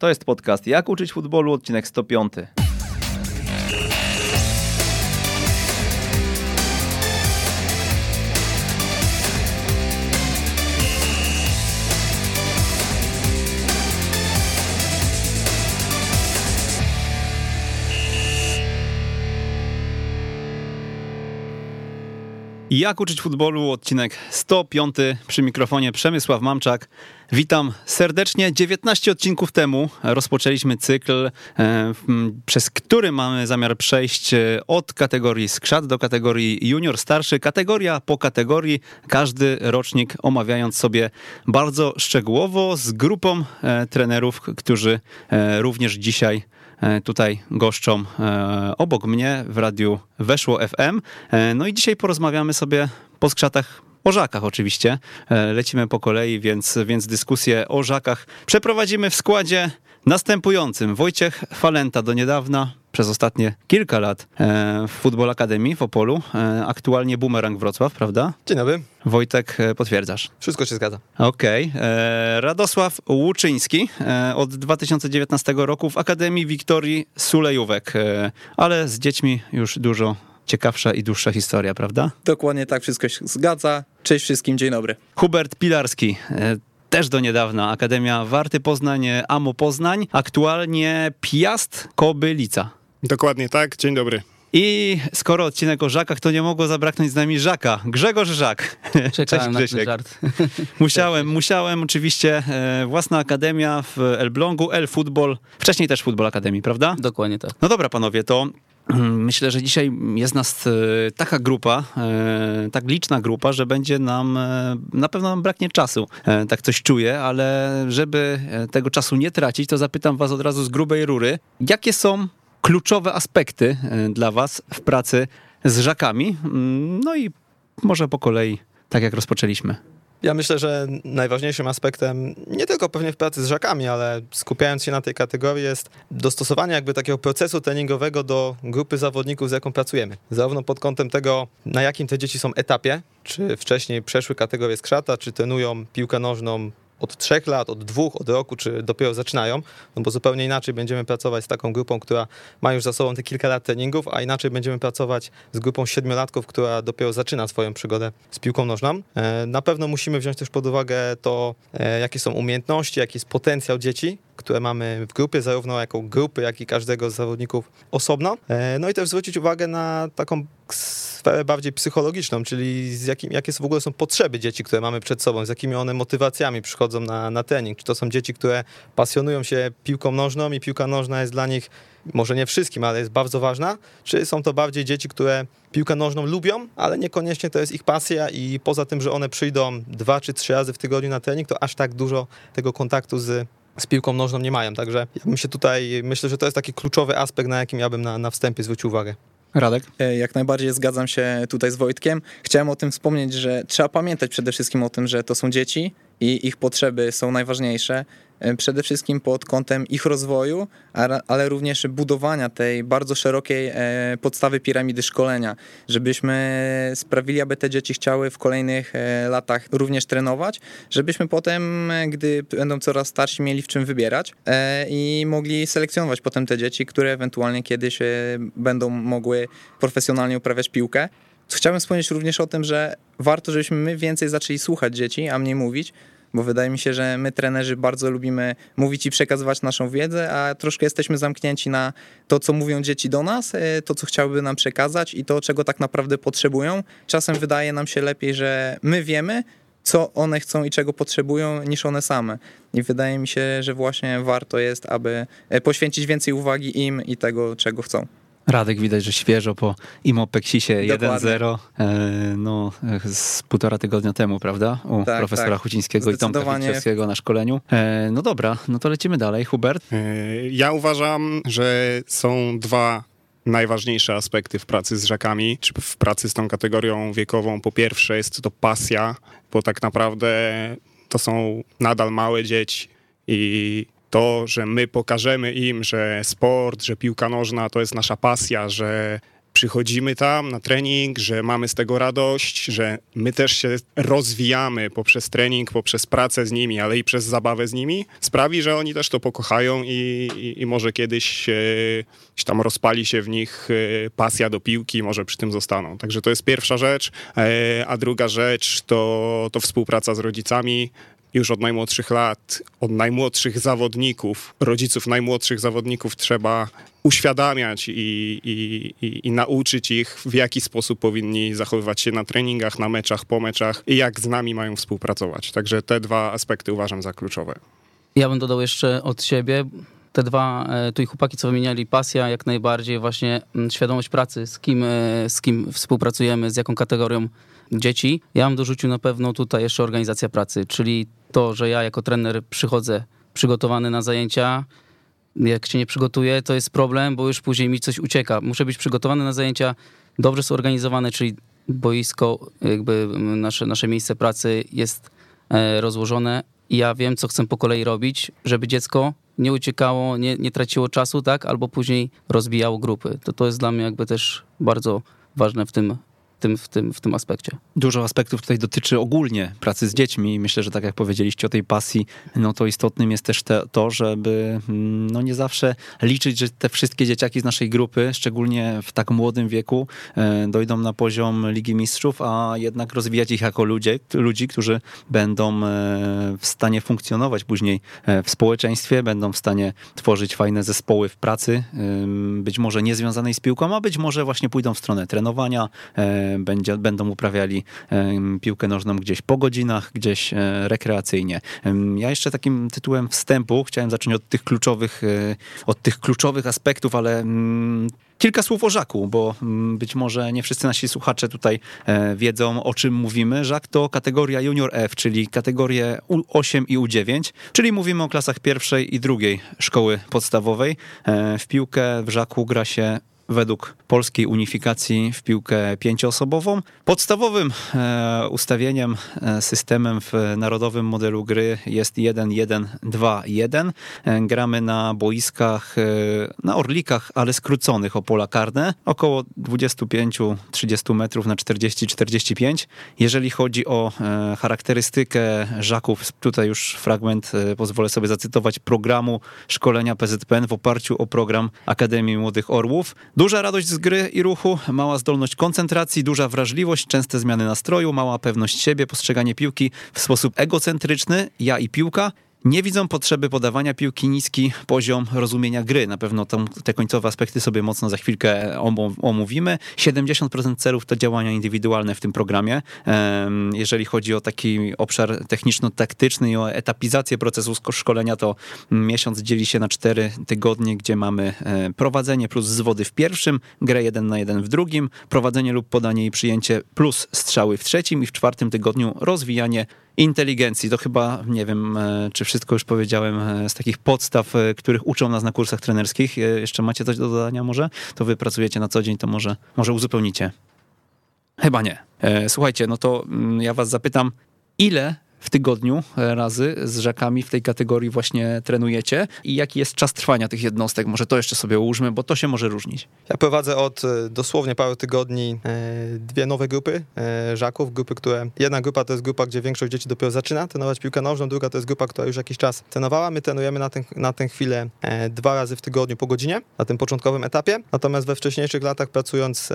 To jest podcast Jak uczyć futbolu, odcinek 105. Jak uczyć futbolu, odcinek 105 przy mikrofonie Przemysław Mamczak. Witam serdecznie. 19 odcinków temu rozpoczęliśmy cykl, e, przez który mamy zamiar przejść e, od kategorii skrzat do kategorii junior starszy, kategoria po kategorii, każdy rocznik omawiając sobie bardzo szczegółowo z grupą e, trenerów, którzy również dzisiaj tutaj goszczą obok mnie w radiu Weszło FM. No i dzisiaj porozmawiamy sobie po skrzatach o żakach oczywiście. Lecimy po kolei, więc, więc dyskusję o żakach przeprowadzimy w składzie następującym. Wojciech Falenta do niedawna przez ostatnie kilka lat e, w Futbol Akademii w Opolu. E, aktualnie Bumerang Wrocław, prawda? Dzień dobry. Wojtek, e, potwierdzasz? Wszystko się zgadza. Okej. Okay. Radosław Łuczyński od 2019 roku w Akademii Wiktorii Sulejówek, ale z dziećmi już dużo ciekawsza i dłuższa historia, prawda? Dokładnie tak, wszystko się zgadza. Cześć wszystkim, dzień dobry. Hubert Pilarski, też do niedawna Akademia Warty Poznań, AMO Poznań, aktualnie Piast Kobylica. Dokładnie tak, dzień dobry. I skoro odcinek o Żakach, to nie mogło zabraknąć z nami Żaka. Grzegorz Żak. Czekałem Cześć, na żart. Musiałem, musiałem oczywiście. E, własna akademia w Elblągu, El Football. Wcześniej też Football Akademii, prawda? Dokładnie tak. No dobra, panowie, to Myślę, że dzisiaj jest nas e, taka grupa, e, tak liczna grupa, że będzie nam, na pewno nam braknie czasu. Tak coś czuję, ale żeby tego czasu nie tracić, to zapytam was od razu z grubej rury, jakie są kluczowe aspekty e, dla Was w pracy z żakami. Mm, no i może po kolei, tak jak rozpoczęliśmy. Ja myślę, że najważniejszym aspektem, nie tylko pewnie w pracy z żakami, ale skupiając się na tej kategorii, jest dostosowanie jakby takiego procesu treningowego do grupy zawodników, z jaką pracujemy. Zarówno pod kątem tego, na jakim te dzieci są etapie, czy wcześniej przeszły kategorię skrzata, czy trenują piłkę nożną od trzech lat, od dwóch, od roku, czy dopiero zaczynają, no bo zupełnie inaczej będziemy pracować z taką grupą, która ma już za sobą te kilka lat treningów, a inaczej będziemy pracować z grupą siedmiolatków, która dopiero zaczyna swoją przygodę z piłką nożną. E, na pewno musimy wziąć też pod uwagę to, e, jakie są umiejętności, jaki jest potencjał dzieci, które mamy w grupie, zarówno jako grupy, jak i każdego z zawodników osobno. E, no i też zwrócić uwagę na taką sferę bardziej psychologiczną, czyli z jakim, jakie w ogóle są potrzeby dzieci, które mamy przed sobą, z jakimi one motywacjami przychodzą na, na trening. Czy to są dzieci, które pasjonują się piłką nożną i piłka nożna jest dla nich, może nie wszystkim, ale jest bardzo ważna, czy są to bardziej dzieci, które piłkę nożną lubią, ale niekoniecznie to jest ich pasja i poza tym, że one przyjdą dwa czy trzy razy w tygodniu na trening, to aż tak dużo tego kontaktu z z piłką nożną nie mają. Także ja bym się tutaj, myślę, że to jest taki kluczowy aspekt, na jakim ja bym na, na wstępie zwrócił uwagę. Radek? E, jak najbardziej zgadzam się tutaj z Wojtkiem. Chciałem o tym wspomnieć, że trzeba pamiętać przede wszystkim o tym, że to są dzieci i ich potrzeby są najważniejsze. E, przede wszystkim pod kątem ich rozwoju, ale również budowania tej bardzo szerokiej e, podstawy piramidy szkolenia, żebyśmy sprawili, aby te dzieci chciały w kolejnych e, latach również trenować, żebyśmy potem, gdy będą coraz starsi, mieli w czym wybierać i mogli selekcjonować potem te dzieci, które ewentualnie kiedyś będą mogły profesjonalnie uprawiać piłkę. Chciałbym wspomnieć również o tym, że warto, żebyśmy my więcej zaczęli słuchać dzieci, a mniej mówić, bo wydaje mi się, że my trenerzy bardzo lubimy mówić i przekazywać naszą wiedzę, a troszkę jesteśmy zamknięci na to, co mówią dzieci do nas, e, to, co chciałyby nam przekazać i to, czego tak naprawdę potrzebują. Czasem wydaje nam się lepiej, że my wiemy, co one chcą i czego potrzebują, niż one same. I wydaje mi się, że właśnie warto jest, aby e, poświęcić więcej uwagi im i tego, czego chcą. Radek widać, że świeżo po Imopexisie 1-0, e, no z półtora tygodnia temu, prawda? U tak, profesora tak. Hucińskiego i Tomka na szkoleniu. E, no dobra, no to lecimy dalej. Hubert? E, ja uważam, że są dwa najważniejsze aspekty w pracy z rzekami, czy w pracy z tą kategorią wiekową. Po pierwsze jest to pasja, bo tak naprawdę to są nadal małe dzieci i to, że my pokażemy im, że sport, że piłka nożna to jest nasza pasja, że przychodzimy tam na trening, że mamy z tego radość, że my też się rozwijamy poprzez trening, poprzez pracę z nimi, ale i przez zabawę z nimi, sprawi, że oni też to pokochają i, i, i może kiedyś e, tam rozpali się w nich e, pasja do piłki, może przy tym zostaną. Także to jest pierwsza rzecz, e, a druga rzecz to, to współpraca z rodzicami, już od najmłodszych lat, od najmłodszych zawodników, rodziców najmłodszych zawodników trzeba uświadamiać i, i, i, i, nauczyć ich, w jaki sposób powinni zachowywać się na treningach, na meczach, po meczach i jak z nami mają współpracować. Także te dwa aspekty uważam za kluczowe. Ja bym dodał jeszcze od siebie te dwa, e, tu i chłopaki, co wymieniali, pasja jak najbardziej, właśnie mm, świadomość pracy, z kim, e, z kim współpracujemy, z jaką kategorią dzieci. Ja bym dorzucił na pewno tutaj jeszcze organizacja pracy, czyli to, że ja jako trener przychodzę przygotowany na zajęcia, jak się nie przygotuję, to jest problem, bo już później mi coś ucieka. Muszę być przygotowany na zajęcia, dobrze zorganizowane, czyli boisko, jakby nasze, nasze miejsce pracy jest e, rozłożone i ja wiem, co chcę po kolei robić, żeby dziecko nie uciekało, nie, nie traciło czasu, tak, albo później rozbijało grupy. To, to jest dla mnie jakby też bardzo ważne w tym tym, w, tym, w tym aspekcie. Dużo aspektów tutaj dotyczy ogólnie pracy z dziećmi. Myślę, że tak jak powiedzieliście o tej pasji, no to istotnym jest też te, to, żeby mm, no nie zawsze liczyć, że te wszystkie dzieciaki z naszej grupy, szczególnie w tak młodym wieku, e, dojdą na poziom Ligi Mistrzów, a jednak rozwijać ich jako ludzie, ludzi, którzy będą e, w stanie funkcjonować później e, w społeczeństwie, będą w stanie tworzyć fajne zespoły w pracy, być może nie związanej z piłką, a być może właśnie pójdą w stronę trenowania, będzie, będą uprawiali piłkę nożną gdzieś po godzinach, gdzieś e, rekreacyjnie. Ja jeszcze takim tytułem wstępu chciałem zacząć od tych kluczowych, e, od tych kluczowych aspektów, ale mm, Kilka słów o Żaku, bo mm, być może nie wszyscy nasi słuchacze tutaj e, wiedzą, o czym mówimy. Żak to kategoria Junior F, czyli kategorie U8 i U9, czyli mówimy o klasach pierwszej i drugiej szkoły podstawowej. W piłkę w Żaku gra się według polskiej unifikacji w piłkę pięcioosobową. Podstawowym e, ustawieniem, e, systemem w narodowym modelu gry jest 1-1-2-1. E, gramy na boiskach, na orlikach, ale skróconych o pola karne, około 25-30 metrów na 40-45. Jeżeli chodzi o charakterystykę żaków, tutaj już fragment pozwolę sobie zacytować programu szkolenia PZPN w oparciu o program Akademii Młodych Orłów. Duża radość z gry i ruchu, mała zdolność koncentracji, duża wrażliwość, częste zmiany nastroju, mała pewność siebie, postrzeganie piłki w sposób egocentryczny, ja i piłka, nie widzą potrzeby podawania piłki niski poziom rozumienia gry. Na pewno tam, te końcowe aspekty sobie mocno za chwilkę omówimy. 70% celów to działania indywidualne w tym programie. Jeżeli chodzi o taki obszar techniczno-taktyczny i o etapizację procesu szkolenia, to miesiąc dzieli się na 4 tygodnie, gdzie mamy e, prowadzenie plus zwody w pierwszym, grę 1 na 1 w drugim, prowadzenie lub podanie i przyjęcie plus strzały w trzecim i w czwartym tygodniu rozwijanie inteligencji. To chyba, nie wiem, e, czy wszystko już powiedziałem e, z takich podstaw, e, których uczą nas na kursach trenerskich. Jeszcze macie coś do dodania może? To wy pracujecie na co dzień, to może, może uzupełnicie. Chyba nie. Słuchajcie, no to mm, ja was zapytam, ile w tygodniu e, razy z rzekami w tej kategorii właśnie trenujecie i jaki jest czas trwania tych jednostek? Może to jeszcze sobie ułóżmy, bo to się może różnić. Ja prowadzę od e, dosłownie paru tygodni e, dwie nowe grupy żaków, grupy, które jedna grupa to jest grupa, gdzie większość dzieci dopiero zaczyna trenować piłkę nożną, druga to jest grupa, która już jakiś czas trenowała. My trenujemy na, ten, na tę chwilę dwa razy w tygodniu po godzinie, na tym początkowym etapie. Natomiast we wcześniejszych latach pracując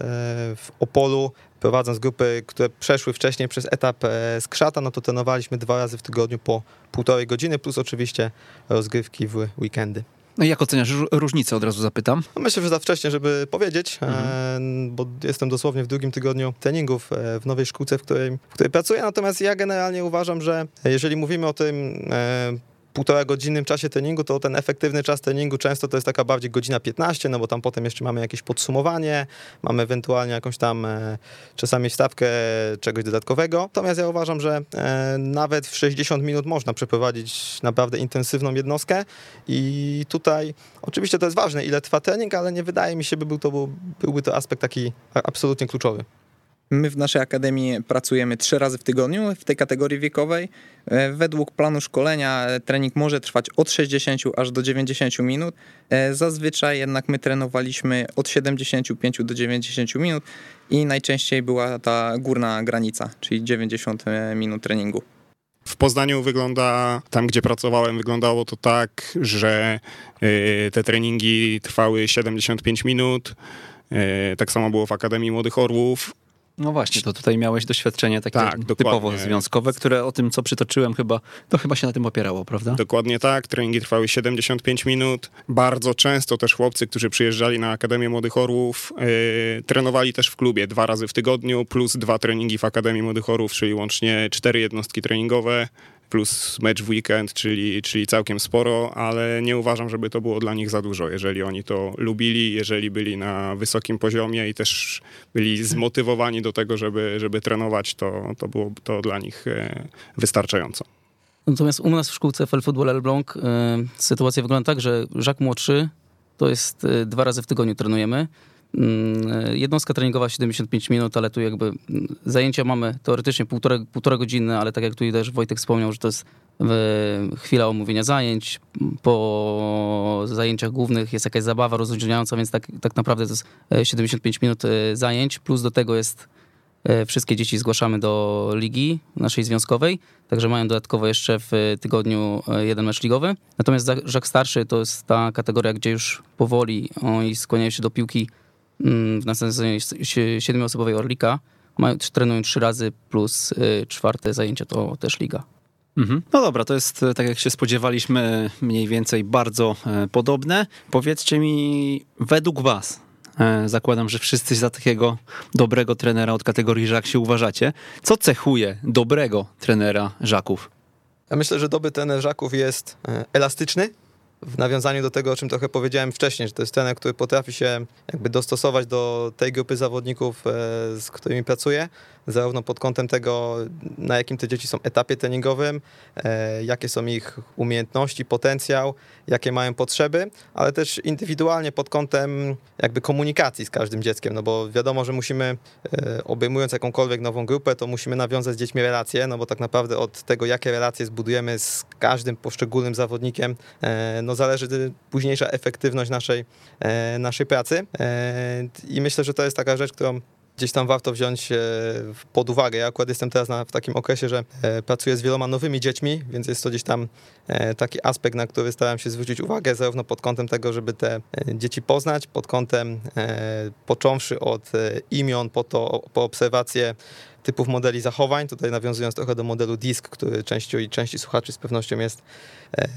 w Opolu prowadząc grupy, które przeszły wcześniej przez etap e, skrzata, no to trenowaliśmy dwa razy w tygodniu po półtorej godziny, plus oczywiście rozgrywki w weekendy. No i jak oceniasz różnicę, od razu zapytam? No myślę, że za wcześnie, żeby powiedzieć, e, mhm. bo jestem dosłownie w drugim tygodniu treningów e, w nowej szkółce, w której, w której pracuję, natomiast ja generalnie uważam, że jeżeli mówimy o tym półtora godzinnym czasie treningu, to ten efektywny czas treningu często to jest taka bardziej godzina 15, no bo tam potem jeszcze mamy jakieś podsumowanie, mamy ewentualnie jakąś tam e, czasami stawkę czegoś dodatkowego. Natomiast ja uważam, że e, nawet w 60 minut można przeprowadzić naprawdę intensywną jednostkę i tutaj oczywiście to jest ważne, ile trwa trening, ale nie wydaje mi się, by był to, byłby to aspekt taki absolutnie kluczowy. My w naszej akademii pracujemy trzy razy w tygodniu w tej kategorii wiekowej. E, Według planu szkolenia e, trening może trwać od 60 aż do 90 minut. E, Zazwyczaj jednak my trenowaliśmy od 75 do 90 minut i najczęściej była ta górna granica, czyli 90 minut treningu. W Poznaniu wygląda, tam gdzie pracowałem, wyglądało to tak, że te treningi trwały 75 minut. Tak samo było w Akademii Młodych Orłów. No właśnie, to tutaj miałeś doświadczenie takie Tak, typowo dokładnie. związkowe, które o tym, co przytoczyłem chyba, to chyba się na tym opierało, prawda? Dokładnie tak, treningi trwały 75 minut. Bardzo często też chłopcy, którzy przyjeżdżali na Akademię Młodych Orłów, yy, trenowali też w klubie dwa razy w tygodniu, plus dwa treningi w Akademii Młodych Orłów, czyli łącznie cztery jednostki treningowe, plus mecz w weekend, czyli, czyli całkiem sporo, ale nie uważam, żeby to było dla nich za dużo. Jeżeli oni to lubili, jeżeli byli na wysokim poziomie i też byli zmotywowani do tego, żeby, żeby trenować, to, to było to dla nich e, wystarczająco. Natomiast u nas w szkółce FL Football Elbląg y, sytuacja wygląda tak, że Żak młodszy to jest y, dwa razy w tygodniu trenujemy. Mm, y, Jednostka treningowa 75 minut, ale tu jakby mm, zajęcia mamy teoretycznie półtora, półtora godziny, ale tak jak tu też Wojtek wspomniał, że to jest y, chwila omówienia zajęć. Po zajęciach głównych jest jakaś zabawa rozluźniająca, więc tak, tak naprawdę to jest e, 75 minut y, zajęć, plus do tego jest E, Wszystkie dzieci zgłaszamy do ligi naszej związkowej, także mają dodatkowo jeszcze w tygodniu e, jeden mecz ligowy. Natomiast Żak Starszy to jest ta kategoria, gdzie już powoli oni skłaniają się do piłki w następnej sezonie si- siedmioosobowej Orlika. Mają, trenują trzy razy plus e, czwarte zajęcie to też liga. Mhm. No dobra, to jest e, tak jak się spodziewaliśmy, mniej więcej bardzo e, podobne. Powiedzcie mi, według was, e, zakładam, że wszyscy za takiego dobrego trenera od kategorii Żak się uważacie, co cechuje dobrego trenera Żaków? Ja myślę, że dobry trener Żaków jest elastyczny. W nawiązaniu do tego, o czym trochę powiedziałem wcześniej, że to jest trener, który potrafi się jakby dostosować do tej grupy zawodników, e, z którymi pracuje, zarówno pod kątem tego, na jakim te dzieci są etapie treningowym, e, jakie są ich umiejętności, potencjał, jakie mają potrzeby, ale też indywidualnie pod kątem jakby komunikacji z każdym dzieckiem, no bo wiadomo, że musimy, e, obejmując jakąkolwiek nową grupę, to musimy nawiązać z dziećmi relacje, no bo tak naprawdę od tego, jakie relacje zbudujemy z każdym poszczególnym zawodnikiem, e, no zależy późniejsza efektywność naszej, naszej pracy. I myślę, że to jest taka rzecz, którą gdzieś tam warto wziąć e, pod uwagę. Ja akurat jestem teraz na, w takim okresie, że e, pracuję z wieloma nowymi dziećmi, więc jest to gdzieś tam e, taki aspekt, na który starałem się zwrócić uwagę, zarówno pod kątem tego, żeby te dzieci poznać, pod kątem począwszy od imion, po to po obserwację typów modeli zachowań, tutaj nawiązując trochę do modelu DISC, który częścią i części słuchaczy z pewnością jest,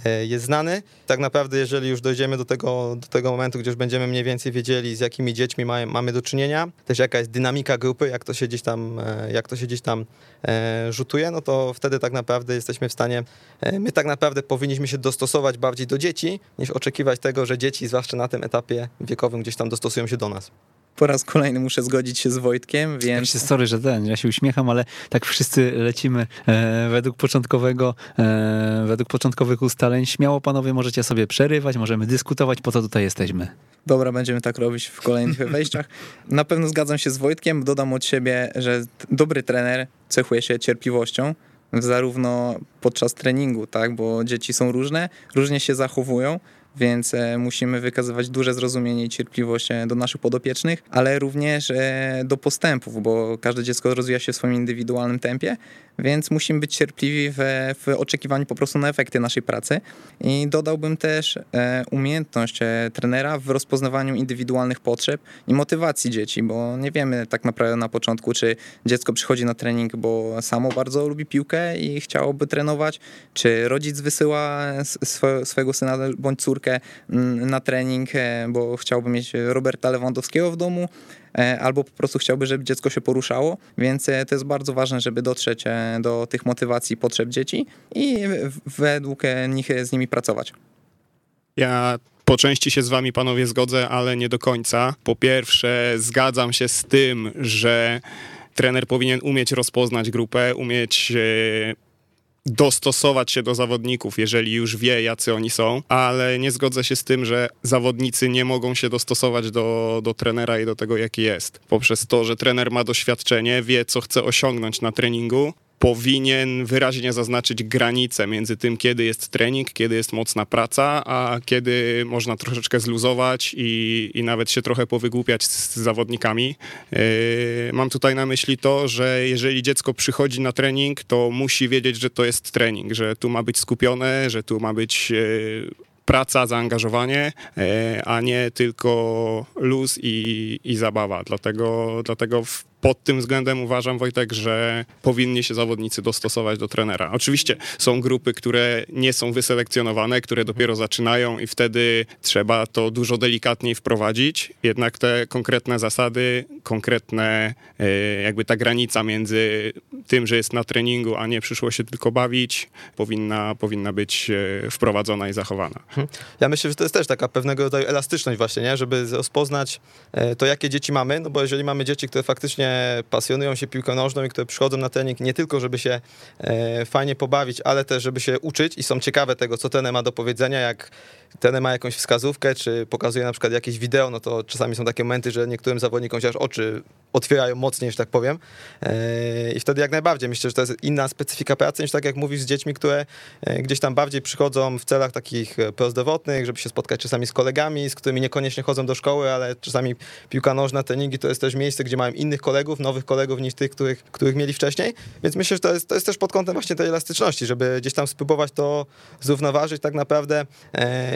e, jest znany. Tak naprawdę, jeżeli już dojdziemy do tego, do tego momentu, gdzie już będziemy mniej więcej wiedzieli, z jakimi dziećmi ma, mamy do czynienia, też jaka jest dynamika grupy, jak to się gdzieś tam, e, jak to się gdzieś tam e, rzutuje, no to wtedy tak naprawdę jesteśmy w stanie, e, my tak naprawdę powinniśmy się dostosować bardziej do dzieci, niż oczekiwać tego, że dzieci, zwłaszcza na tym etapie wiekowym, gdzieś tam dostosują się do nas. Po raz kolejny muszę zgodzić się z Wojtkiem, Ja więc się sorry, że ten, ja się uśmiecham, ale tak wszyscy lecimy e, według początkowego, e, według początkowych ustaleń. Śmiało panowie możecie sobie przerywać, możemy dyskutować, po co tutaj jesteśmy. Dobra, będziemy tak robić w kolejnych wejściach. Na pewno zgadzam się z Wojtkiem, dodam od siebie, że dobry trener cechuje się cierpliwością, zarówno podczas treningu, tak, bo dzieci są różne, różnie się zachowują, więc e, musimy wykazywać duże zrozumienie i cierpliwość e, do naszych podopiecznych, ale również e, do postępów, bo każde dziecko rozwija się w swoim indywidualnym tempie, więc musimy być cierpliwi w, w oczekiwaniu po prostu na efekty naszej pracy. I dodałbym też umiejętność trenera w rozpoznawaniu indywidualnych potrzeb i motywacji dzieci, bo nie wiemy tak naprawdę na początku, czy dziecko przychodzi na trening, bo samo bardzo lubi piłkę i chciałoby trenować, czy rodzic wysyła swojego syna bądź córkę mm, na trening, e, bo chciałby mieć Roberta Lewandowskiego w domu, e, albo po prostu chciałby, żeby dziecko się poruszało, więc e, to jest bardzo ważne, żeby dotrzeć e, do tych motywacji potrzeb dzieci i według e, nich e, z nimi pracować. Ja po części się z wami panowie zgodzę, ale nie do końca. Po pierwsze, zgadzam się z tym, że trener powinien umieć rozpoznać grupę, umieć e, dostosować się do zawodników, jeżeli już wie, jacy oni są, ale nie zgodzę się z tym, że zawodnicy nie mogą się dostosować do, do trenera i do tego, jaki jest. Poprzez to, że trener ma doświadczenie, wie, co chce osiągnąć na treningu, powinien wyraźnie zaznaczyć granicę między tym, kiedy jest trening, kiedy jest mocna praca, a kiedy można troszeczkę zluzować i, i nawet się trochę powygłupiać z, z zawodnikami. Yy, mam tutaj na myśli to, że jeżeli dziecko przychodzi na trening, to musi wiedzieć, że to jest trening, że tu ma być skupione, że tu ma być yy, praca, zaangażowanie, e, a nie tylko luz i, i zabawa. Dlatego, dlatego pod tym względem uważam, Wojtek, że powinni się zawodnicy dostosować do trenera. Oczywiście są grupy, które nie są wyselekcjonowane, które dopiero zaczynają i wtedy trzeba to dużo delikatniej wprowadzić. Jednak te konkretne zasady, konkretne e, jakby ta granica między tym, że jest na treningu, a nie przyszło się tylko bawić, powinna, powinna być e, wprowadzona i zachowana. Mhm. Ja myślę, że to jest też taka pewnego rodzaju elastyczność właśnie, nie? żeby rozpoznać e, to, jakie dzieci mamy, no bo jeżeli mamy dzieci, które faktycznie pasjonują się piłką nożną i które przychodzą na trening nie tylko, żeby się e, fajnie pobawić, ale też, żeby się uczyć i są ciekawe tego, co trener ma do powiedzenia, jak trener ma jakąś wskazówkę, czy pokazuje na przykład jakieś wideo, no to czasami są takie momenty, że niektórym zawodnikom się aż oczy otwierają mocniej, że tak powiem. E, I wtedy jak najbardziej myślę, że to jest inna specyfika pracy niż tak jak mówisz z dziećmi, które e, gdzieś tam bardziej przychodzą w celach takich e, prozdrowotnych, żeby się spotkać czasami z kolegami, z którymi niekoniecznie chodzą do szkoły, ale czasami piłka nożna, treningi to jest też miejsce, gdzie mają innych kolegów, nowych kolegów niż tych, których, których mieli wcześniej. Więc myślę, że to jest, to jest też pod kątem właśnie tej elastyczności, żeby gdzieś tam spróbować to zrównoważyć tak naprawdę,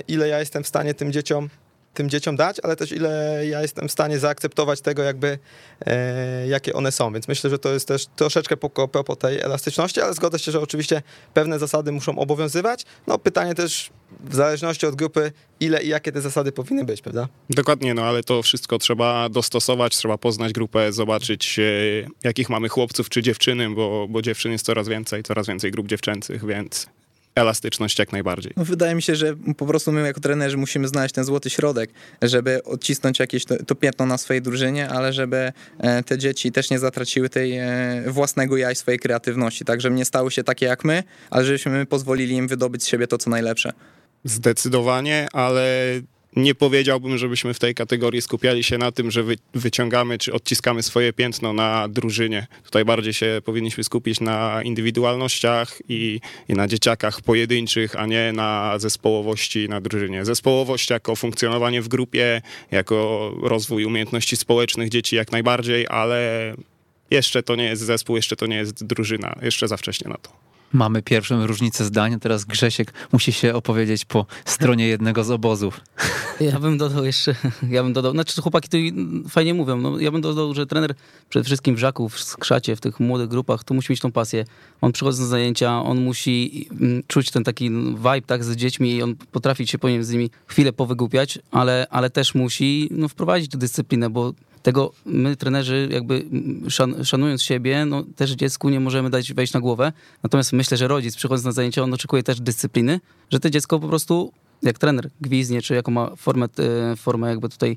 ile ja jestem w stanie tym dzieciom tym dzieciom dać, ale też ile ja jestem w stanie zaakceptować tego, jakby e, jakie one są. Więc myślę, że to jest też troszeczkę po propos tej elastyczności, ale zgodzę się, że oczywiście pewne zasady muszą obowiązywać. No pytanie też w zależności od grupy, ile i jakie te zasady powinny być, prawda? Dokładnie, no ale to wszystko trzeba dostosować, trzeba poznać grupę, zobaczyć e, jakich mamy chłopców czy dziewczyny, bo, bo dziewczyn jest coraz więcej, coraz więcej grup dziewczęcych, więc elastyczność jak najbardziej. No, wydaje mi się, że po prostu my jako trenerzy musimy znaleźć ten złoty środek, żeby odcisnąć jakieś to, to piętno na swojej drużynie, ale żeby e, te dzieci też nie zatraciły tej e, własnego ja i swojej kreatywności, tak żeby nie stały się takie jak my, ale żebyśmy my pozwolili im wydobyć z siebie to, co najlepsze. Zdecydowanie, ale nie powiedziałbym, żebyśmy w tej kategorii skupiali się na tym, że wy, wyciągamy czy odciskamy swoje piętno na drużynie. Tutaj bardziej się powinniśmy skupić na indywidualnościach i, i na dzieciakach pojedynczych, a nie na zespołowości na drużynie. Zespołowość jako funkcjonowanie w grupie, jako rozwój umiejętności społecznych dzieci jak najbardziej, ale jeszcze to nie jest zespół, jeszcze to nie jest drużyna, jeszcze za wcześnie na to. Mamy pierwszą różnicę zdania, teraz Grzesiek musi się opowiedzieć po stronie jednego z obozów. Ja bym dodał jeszcze, ja bym dodał, znaczy chłopaki tu fajnie mówią, no, ja bym dodał, że trener przede wszystkim w Żaku, w Skrzacie, w tych młodych grupach, to musi mieć tą pasję. On przychodzi na zajęcia, on musi mm, czuć ten taki vibe tak z dziećmi i on potrafi się powinien z nimi chwilę powygłupiać, ale, ale też musi no, wprowadzić tę dyscyplinę, bo tego my, trenerzy, jakby szan, szanując siebie, no, też dziecku nie możemy dać wejść na głowę. Natomiast myślę, że rodzic przychodząc na zajęcia, on oczekuje też dyscypliny, że to dziecko po prostu, jak trener gwizdnie, czy jaką ma formę, e, formę jakby tutaj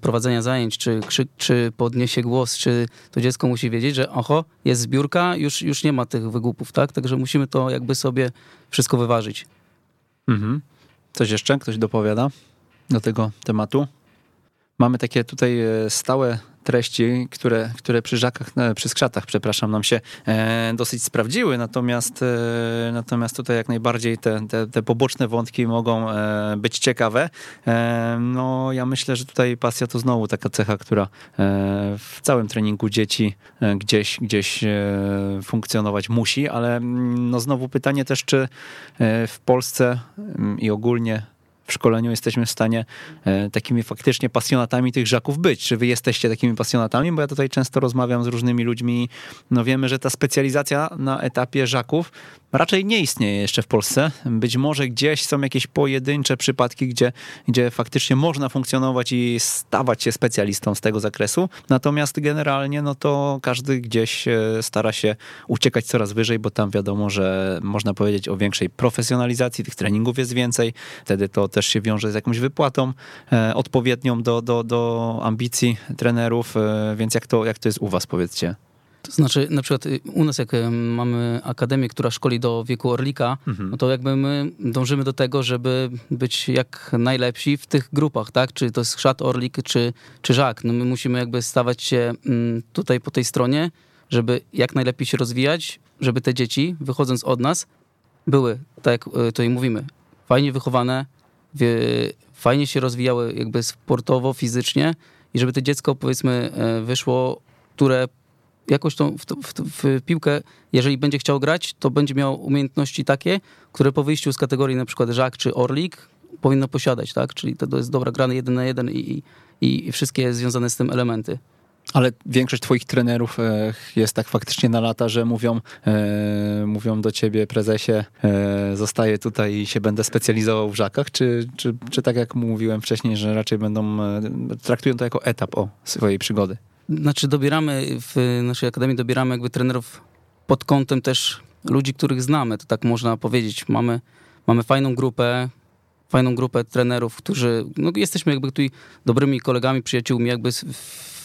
prowadzenia zajęć, czy, czy, podniesie głos, czy to dziecko musi wiedzieć, że oho, jest zbiórka, już, już nie ma tych wygłupów, tak? Także musimy to jakby sobie wszystko wyważyć. Mhm. Coś jeszcze? Ktoś dopowiada do tego tematu? Mamy takie tutaj e, stałe treści, które, które przy żakach, e, przy skrzatach, przepraszam, nam się e, dosyć sprawdziły, natomiast, natomiast tutaj jak najbardziej te, te, te poboczne wątki mogą być ciekawe. No ja myślę, że tutaj pasja to znowu taka cecha, która w całym treningu dzieci gdzieś, gdzieś funkcjonować musi, ale mm, no znowu pytanie też, czy w Polsce mm, i ogólnie w szkoleniu jesteśmy w stanie e, takimi faktycznie pasjonatami tych żaków być. Czy wy jesteście takimi pasjonatami? Bo ja tutaj często rozmawiam z różnymi ludźmi. No wiemy, że ta specjalizacja na etapie żaków raczej nie istnieje jeszcze w Polsce. Być może gdzieś są jakieś pojedyncze przypadki, gdzie, gdzie faktycznie można funkcjonować i stawać się specjalistą z tego zakresu. Natomiast generalnie no to każdy gdzieś e, stara się uciekać coraz wyżej, bo tam wiadomo, że można powiedzieć o większej profesjonalizacji, tych treningów jest więcej. Wtedy to też się wiąże z jakąś wypłatą e, odpowiednią do, do, do ambicji trenerów. E, więc jak to, jak to jest u was, powiedzcie? To znaczy, na przykład y, u nas, jak y, mamy akademię, która szkoli do wieku orlika, Mhm. no to jakby my dążymy do tego, żeby być jak najlepsi w tych grupach, tak? Czy to jest szat, orlik, czy, czy żak. No my musimy jakby stawać się mm, tutaj po tej stronie, żeby jak najlepiej się rozwijać, żeby te dzieci, wychodząc od nas, były, tak jak y, tutaj mówimy, fajnie wychowane, fajnie się rozwijały jakby sportowo, fizycznie i żeby to dziecko, powiedzmy, wyszło, które jakoś tą, w, w, w piłkę, jeżeli będzie chciał grać, to będzie miał umiejętności takie, które po wyjściu z kategorii na przykład żak czy orlik powinno posiadać, tak? Czyli to, jest dobra grany jeden na jeden i, i, i wszystkie związane z tym elementy. Ale większość twoich trenerów e, jest tak faktycznie na lata, że mówią, e, mówią do ciebie, prezesie, e, zostaję tutaj i się będę specjalizował w żakach, czy, czy, czy tak jak mówiłem wcześniej, że raczej będą, e, traktują to jako etap o swojej przygody? Znaczy dobieramy, w naszej akademii dobieramy jakby trenerów pod kątem też ludzi, których znamy, to tak można powiedzieć. Mamy, mamy fajną grupę, fajną grupę trenerów, którzy, no jesteśmy jakby tutaj dobrymi kolegami, przyjaciółmi jakby z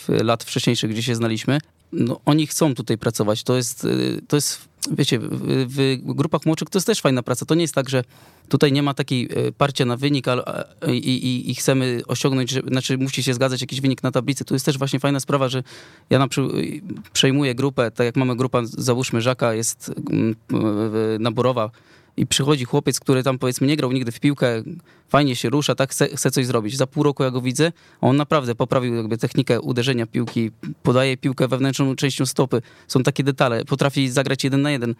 lat wcześniejszych, gdzie się znaliśmy. No, oni chcą tutaj pracować. To jest, y, to jest wiecie, w, w grupach młodszych to jest też fajna praca. To nie jest tak, że tutaj nie ma takiej y, parcia na wynik a- i, i, i chcemy osiągnąć, że, znaczy musi się zgadzać jakiś wynik na tablicy. To jest też właśnie fajna sprawa, że ja na y, przejmuję grupę, tak jak mamy grupa, załóżmy Żaka jest naborowa i przychodzi chłopiec, który tam powiedzmy nie grał nigdy w piłkę, fajnie się rusza, tak, chce, chce coś zrobić. Za pół roku ja go widzę, a on naprawdę poprawił jakby technikę uderzenia piłki, podaje piłkę wewnętrzną częścią stopy. Są takie detale, potrafi zagrać jeden na jeden.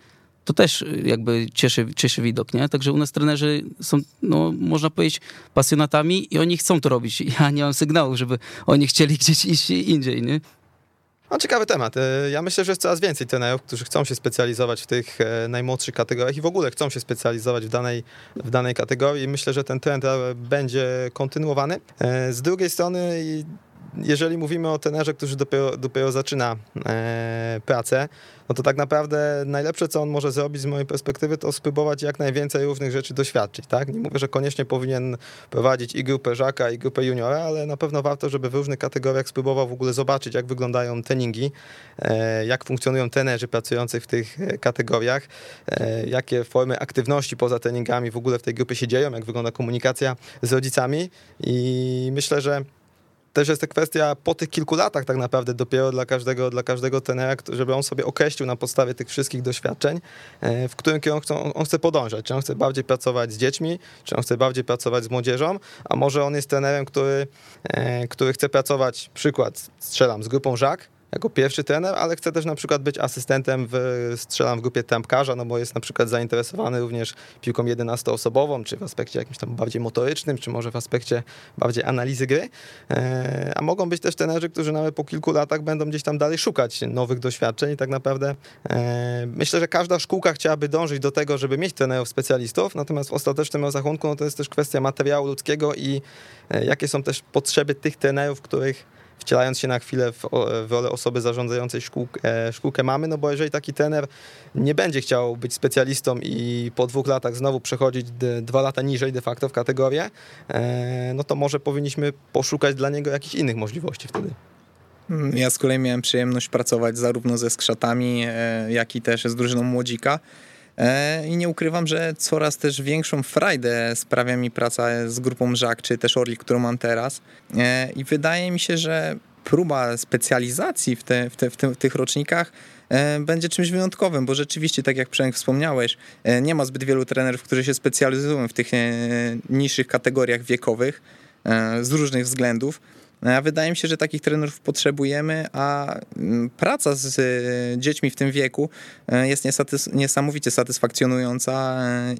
To też y, jakby cieszy, cieszy widok, nie? Także u nas trenerzy są, no, można powiedzieć, pasjonatami i oni chcą to robić. Ja nie mam sygnału, żeby oni chcieli gdzieś iść indziej, nie? No, ciekawy temat. E, Ja myślę, że jest coraz więcej trenerów, którzy chcą się specjalizować w tych e, najmłodszych kategoriach i w ogóle chcą się specjalizować w danej, w danej kategorii. Myślę, że ten trend e, będzie kontynuowany. Z drugiej strony, jeżeli mówimy o trenerze, który dopiero, dopiero zaczyna e, pracę, no to tak naprawdę najlepsze, co on może zrobić z mojej perspektywy, to spróbować jak najwięcej różnych rzeczy doświadczyć. Tak? Nie mówię, że koniecznie powinien prowadzić i grupę żaka, i grupę juniora, ale na pewno warto, żeby w różnych kategoriach spróbował w ogóle zobaczyć, jak wyglądają treningi, e, jak funkcjonują trenerzy pracujący w tych e, kategoriach, e, jakie formy aktywności poza treningami w ogóle w tej grupie się dzieją, jak wygląda komunikacja z rodzicami i myślę, że też jest to kwestia po tych kilku latach tak naprawdę dopiero dla każdego, dla każdego trenera, kto- żeby on sobie określił na podstawie tych wszystkich doświadczeń, e, w którym kierunku chcą- on chce podążać. Czy on chce bardziej pracować z dziećmi, czy on chce bardziej pracować z młodzieżą, a może on jest trenerem, który, e, który chce pracować, przykład strzelam, z grupą żak, jako pierwszy trener, ale chce też na przykład być asystentem w, strzelam w grupie trampkarza, no bo jest na przykład zainteresowany również piłką 11-osobową, czy w aspekcie jakimś tam bardziej motorycznym, czy może w aspekcie bardziej analizy gry. E, A mogą być też trenerzy, którzy nawet po kilku latach będą gdzieś tam dalej szukać nowych doświadczeń i tak naprawdę e, myślę, że każda szkółka chciałaby dążyć do tego, żeby mieć trenerów specjalistów, natomiast w ostatecznym rozrachunku no to jest też kwestia materiału ludzkiego i e, jakie są też potrzeby tych trenerów, których wcielając się na chwilę w, rolę osoby zarządzającej szkółk, e, szkółkę mamy, no bo jeżeli taki trener nie będzie chciał być specjalistą i po dwóch latach znowu przechodzić dwa lata niżej de facto w kategorię, e, no to może powinniśmy poszukać dla niego jakichś innych możliwości wtedy. Mm, Ja z kolei miałem przyjemność pracować zarówno ze skrzatami, e, jak i też z drużyną młodzika. E, I nie ukrywam, że coraz też większą frajdę sprawia mi praca z grupą Żak, czy też Orlik, którą mam teraz. E, I wydaje mi się, że próba specjalizacji w, te, w, te, w, te, w tych rocznikach e, będzie czymś wyjątkowym, bo rzeczywiście, tak jak Przemek wspomniałeś, nie ma zbyt wielu trenerów, którzy się specjalizują w tych niższych kategoriach wiekowych z różnych względów. A wydaje mi się, że takich trenerów potrzebujemy, a mm, praca z dziećmi w tym wieku e, jest niesatys- niesamowicie satysfakcjonująca. e,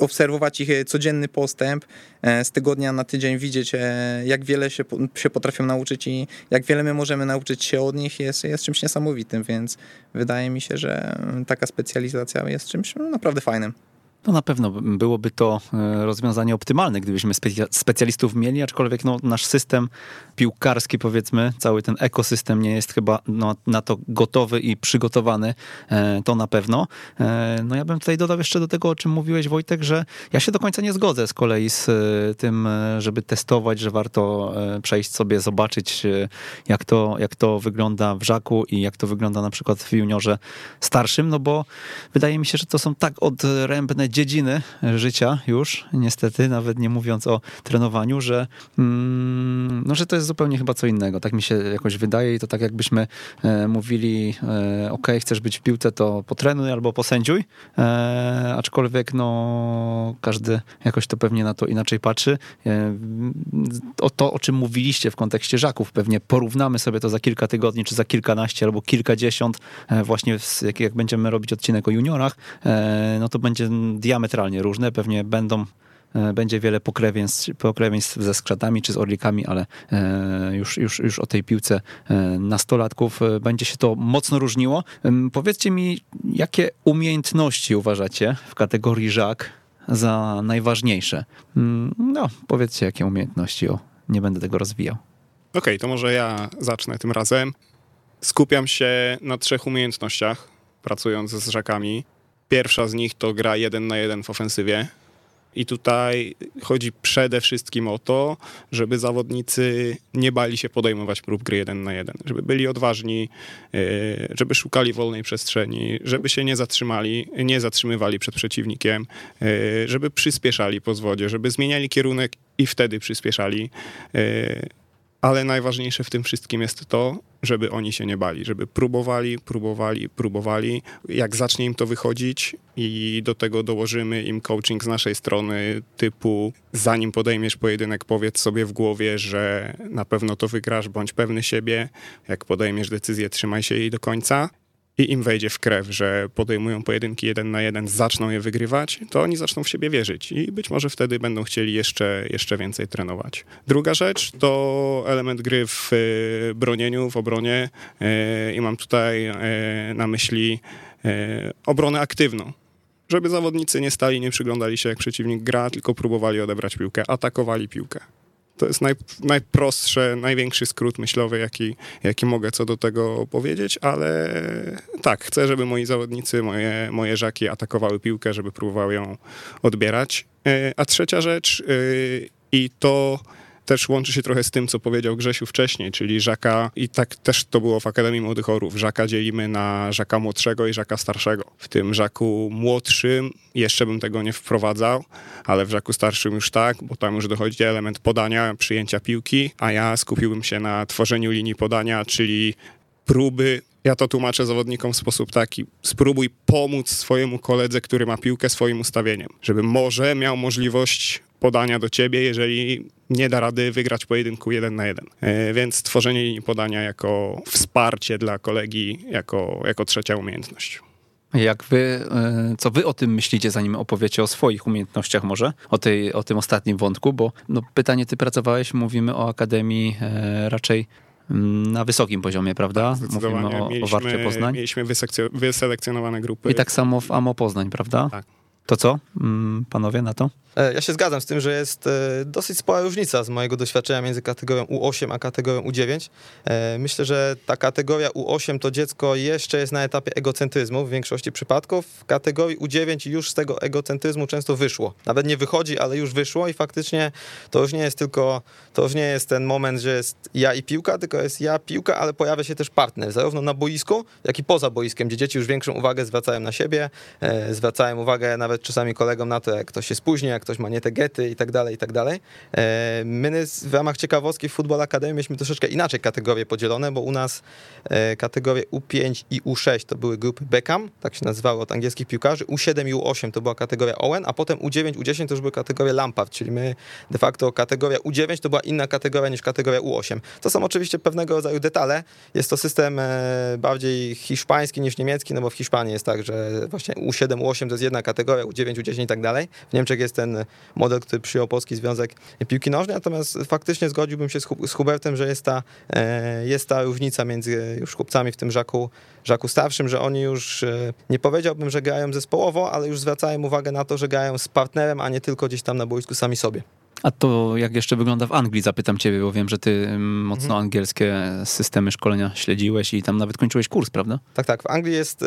Obserwować ich e, codzienny postęp, z tygodnia na tydzień widzieć, jak wiele się, się potrafią nauczyć i jak wiele my możemy nauczyć się od nich, jest, jest czymś niesamowitym, więc wydaje mi się, że mm, taka specjalizacja jest czymś no, naprawdę fajnym. No na pewno byłoby to e, rozwiązanie optymalne, gdybyśmy specja- specjalistów mieli, aczkolwiek no, nasz system piłkarski, powiedzmy, cały ten ekosystem nie jest chyba no, na to gotowy i przygotowany, e, to na pewno. E, No ja bym tutaj dodał jeszcze do tego, o czym mówiłeś Wojtek, że ja się do końca nie zgodzę z kolei z tym, żeby testować, że warto przejść sobie, zobaczyć jak to, jak to wygląda w Żaku i jak to wygląda na przykład w juniorze starszym, no bo wydaje mi się, że to są tak odrębne dziedziny życia już, niestety, nawet nie mówiąc o trenowaniu, że, mm, no, że to jest zupełnie chyba co innego. Tak mi się jakoś wydaje i to tak jakbyśmy e, mówili, e, ok, chcesz być w piłce, to potrenuj albo posędziuj, e, aczkolwiek no każdy jakoś to pewnie na to inaczej patrzy. O to, o czym mówiliście w kontekście Żaków, pewnie porównamy sobie to za kilka tygodni, czy za kilkanaście albo kilkadziesiąt, właśnie jak, będziemy robić odcinek o juniorach, no to będzie diametralnie różne, pewnie będą e, będzie wiele pokrewieństw, pokrewieństw ze skrzatami czy z orlikami, ale e, już, już, już o tej piłce e, nastolatków będzie się to mocno różniło. Powiedzcie mi, jakie umiejętności uważacie w kategorii żak za najważniejsze? Mm, No, powiedzcie, jakie umiejętności, o, nie będę tego rozwijał. Okej, to może ja zacznę tym razem. Skupiam się na trzech umiejętnościach, pracując z Żakami. Pierwsza z nich to gra jeden na jeden w ofensywie. I tutaj chodzi przede wszystkim o to, żeby zawodnicy nie bali się podejmować prób gry jeden na jeden, żeby byli odważni, yy, żeby szukali wolnej przestrzeni, żeby się nie zatrzymali, nie zatrzymywali przed przeciwnikiem, yy, żeby przyspieszali po zwodzie, żeby zmieniali kierunek i wtedy przyspieszali. Ale najważniejsze w tym wszystkim jest to, żeby oni się nie bali, żeby próbowali, próbowali, próbowali. Jak zacznie im to wychodzić i do tego dołożymy im coaching z naszej strony, typu zanim podejmiesz pojedynek, powiedz sobie w głowie, że na pewno to wygrasz, bądź pewny siebie. Jak podejmiesz decyzję, trzymaj się jej do końca. I im wejdzie w krew, że podejmują pojedynki jeden na jeden, zaczną je wygrywać, to oni zaczną w siebie wierzyć i być może wtedy będą chcieli jeszcze, jeszcze więcej trenować. Druga rzecz to element gry w e, bronieniu, w obronie e, i mam tutaj e, na myśli obronę aktywną. Żeby zawodnicy nie stali, nie przyglądali się jak przeciwnik gra, tylko próbowali odebrać piłkę, atakowali piłkę. To jest naj, najprostszy, największy skrót myślowy, jaki, jaki mogę co do tego powiedzieć, ale tak, chcę, żeby moi zawodnicy, moje, moje żaki atakowały piłkę, żeby próbowały ją odbierać. E, A trzecia rzecz, e, i to też łączy się trochę z tym, co powiedział Grzesiu wcześniej, czyli Żaka, i tak też to było w Akademii Młodych Orów. Żaka dzielimy na Żaka młodszego i Żaka starszego. W tym Żaku młodszym jeszcze bym tego nie wprowadzał, ale w Żaku starszym już tak, bo tam już dochodzi element podania, przyjęcia piłki, a ja skupiłbym się na tworzeniu linii podania, czyli próby. Ja to tłumaczę zawodnikom w sposób taki: spróbuj pomóc swojemu koledze, który ma piłkę, swoim ustawieniem, żeby może miał możliwość podania do ciebie, jeżeli nie da rady wygrać pojedynku jeden na jeden. E, Więc tworzenie linii podania jako wsparcie dla kolegi, jako, jako trzecia umiejętność. Jak wy, e, co wy o tym myślicie, zanim opowiecie o swoich umiejętnościach może, o, tej, o tym ostatnim wątku, bo no, pytanie, ty pracowałeś, mówimy o Akademii e, raczej mm, na wysokim poziomie, prawda? Mówimy Zdecydowanie o, o Warcie Poznań. mieliśmy wyselekcjonowane grupy. I tak samo w AMO Poznań, prawda? Tak. To co, mm, panowie, na to? E, Ja się zgadzam z tym, że jest e, dosyć spora różnica z mojego doświadczenia między kategorią U8 a kategorią U9. E, Myślę, że ta kategoria U8 to dziecko jeszcze jest na etapie egocentryzmu w większości przypadków. W kategorii U9 już z tego egocentryzmu często wyszło. Nawet nie wychodzi, ale już wyszło i faktycznie to już nie jest tylko, to już nie jest ten moment, że jest ja i piłka, tylko jest ja, piłka, ale pojawia się też partner, zarówno na boisku, jak i poza boiskiem, gdzie dzieci już większą uwagę zwracają na siebie, zwracają uwagę nawet czasami kolegom na to, jak ktoś się spóźni, jak ktoś ma nie te gety i tak dalej, i tak dalej. E, My w ramach ciekawostki w Football Academy mieliśmy troszeczkę inaczej kategorie podzielone, bo u nas e, kategorie U5 i U6 to były grupy Beckham, tak się nazywały od angielskich piłkarzy, U7 i U8 to była kategoria Owen, a potem U9, U10 to już były kategorie Lampard, czyli my de facto kategoria U9 to była inna kategoria niż kategoria U8. To są oczywiście pewnego rodzaju detale. Jest to system e, bardziej hiszpański niż niemiecki, no bo w Hiszpanii jest tak, że właśnie U7, U8 to jest jedna kategoria, U9, U10 i tak dalej. W Niemczech jest ten model, który przyjął Polski Związek Piłki Nożnej, natomiast faktycznie zgodziłbym się z, Hu- z Hubertem, że jest ta, e, jest ta różnica między już chłopcami w tym żaku, żaku starszym, że oni już, e, nie powiedziałbym, że grają zespołowo, ale już zwracają uwagę na to, że grają z partnerem, a nie tylko gdzieś tam na boisku sami sobie. A to jak jeszcze wygląda w Anglii, zapytam ciebie, bo wiem, że ty mocno Mhm. angielskie systemy szkolenia śledziłeś i tam nawet kończyłeś kurs, prawda? Tak, tak. W Anglii jest, e,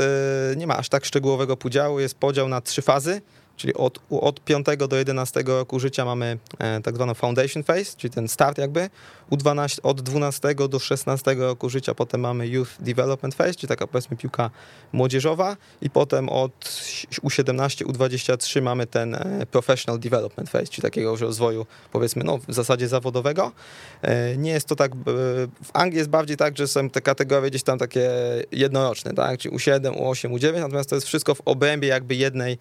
nie ma aż tak szczegółowego podziału, jest podział na trzy fazy, czyli od, od 5 do 11 roku życia mamy e, tak zwaną foundation phase, czyli ten start jakby. U 12, od 12 do 16 roku życia potem mamy youth development phase, czyli taka powiedzmy piłka młodzieżowa i potem od U17, U23 mamy ten e, professional development phase, czyli takiego rozwoju powiedzmy no, w zasadzie zawodowego. E, Nie jest to tak, w Anglii jest bardziej tak, że są te kategorie gdzieś tam takie jednoroczne, tak, czyli U7, U8, U9, natomiast to jest wszystko w obrębie jakby jednej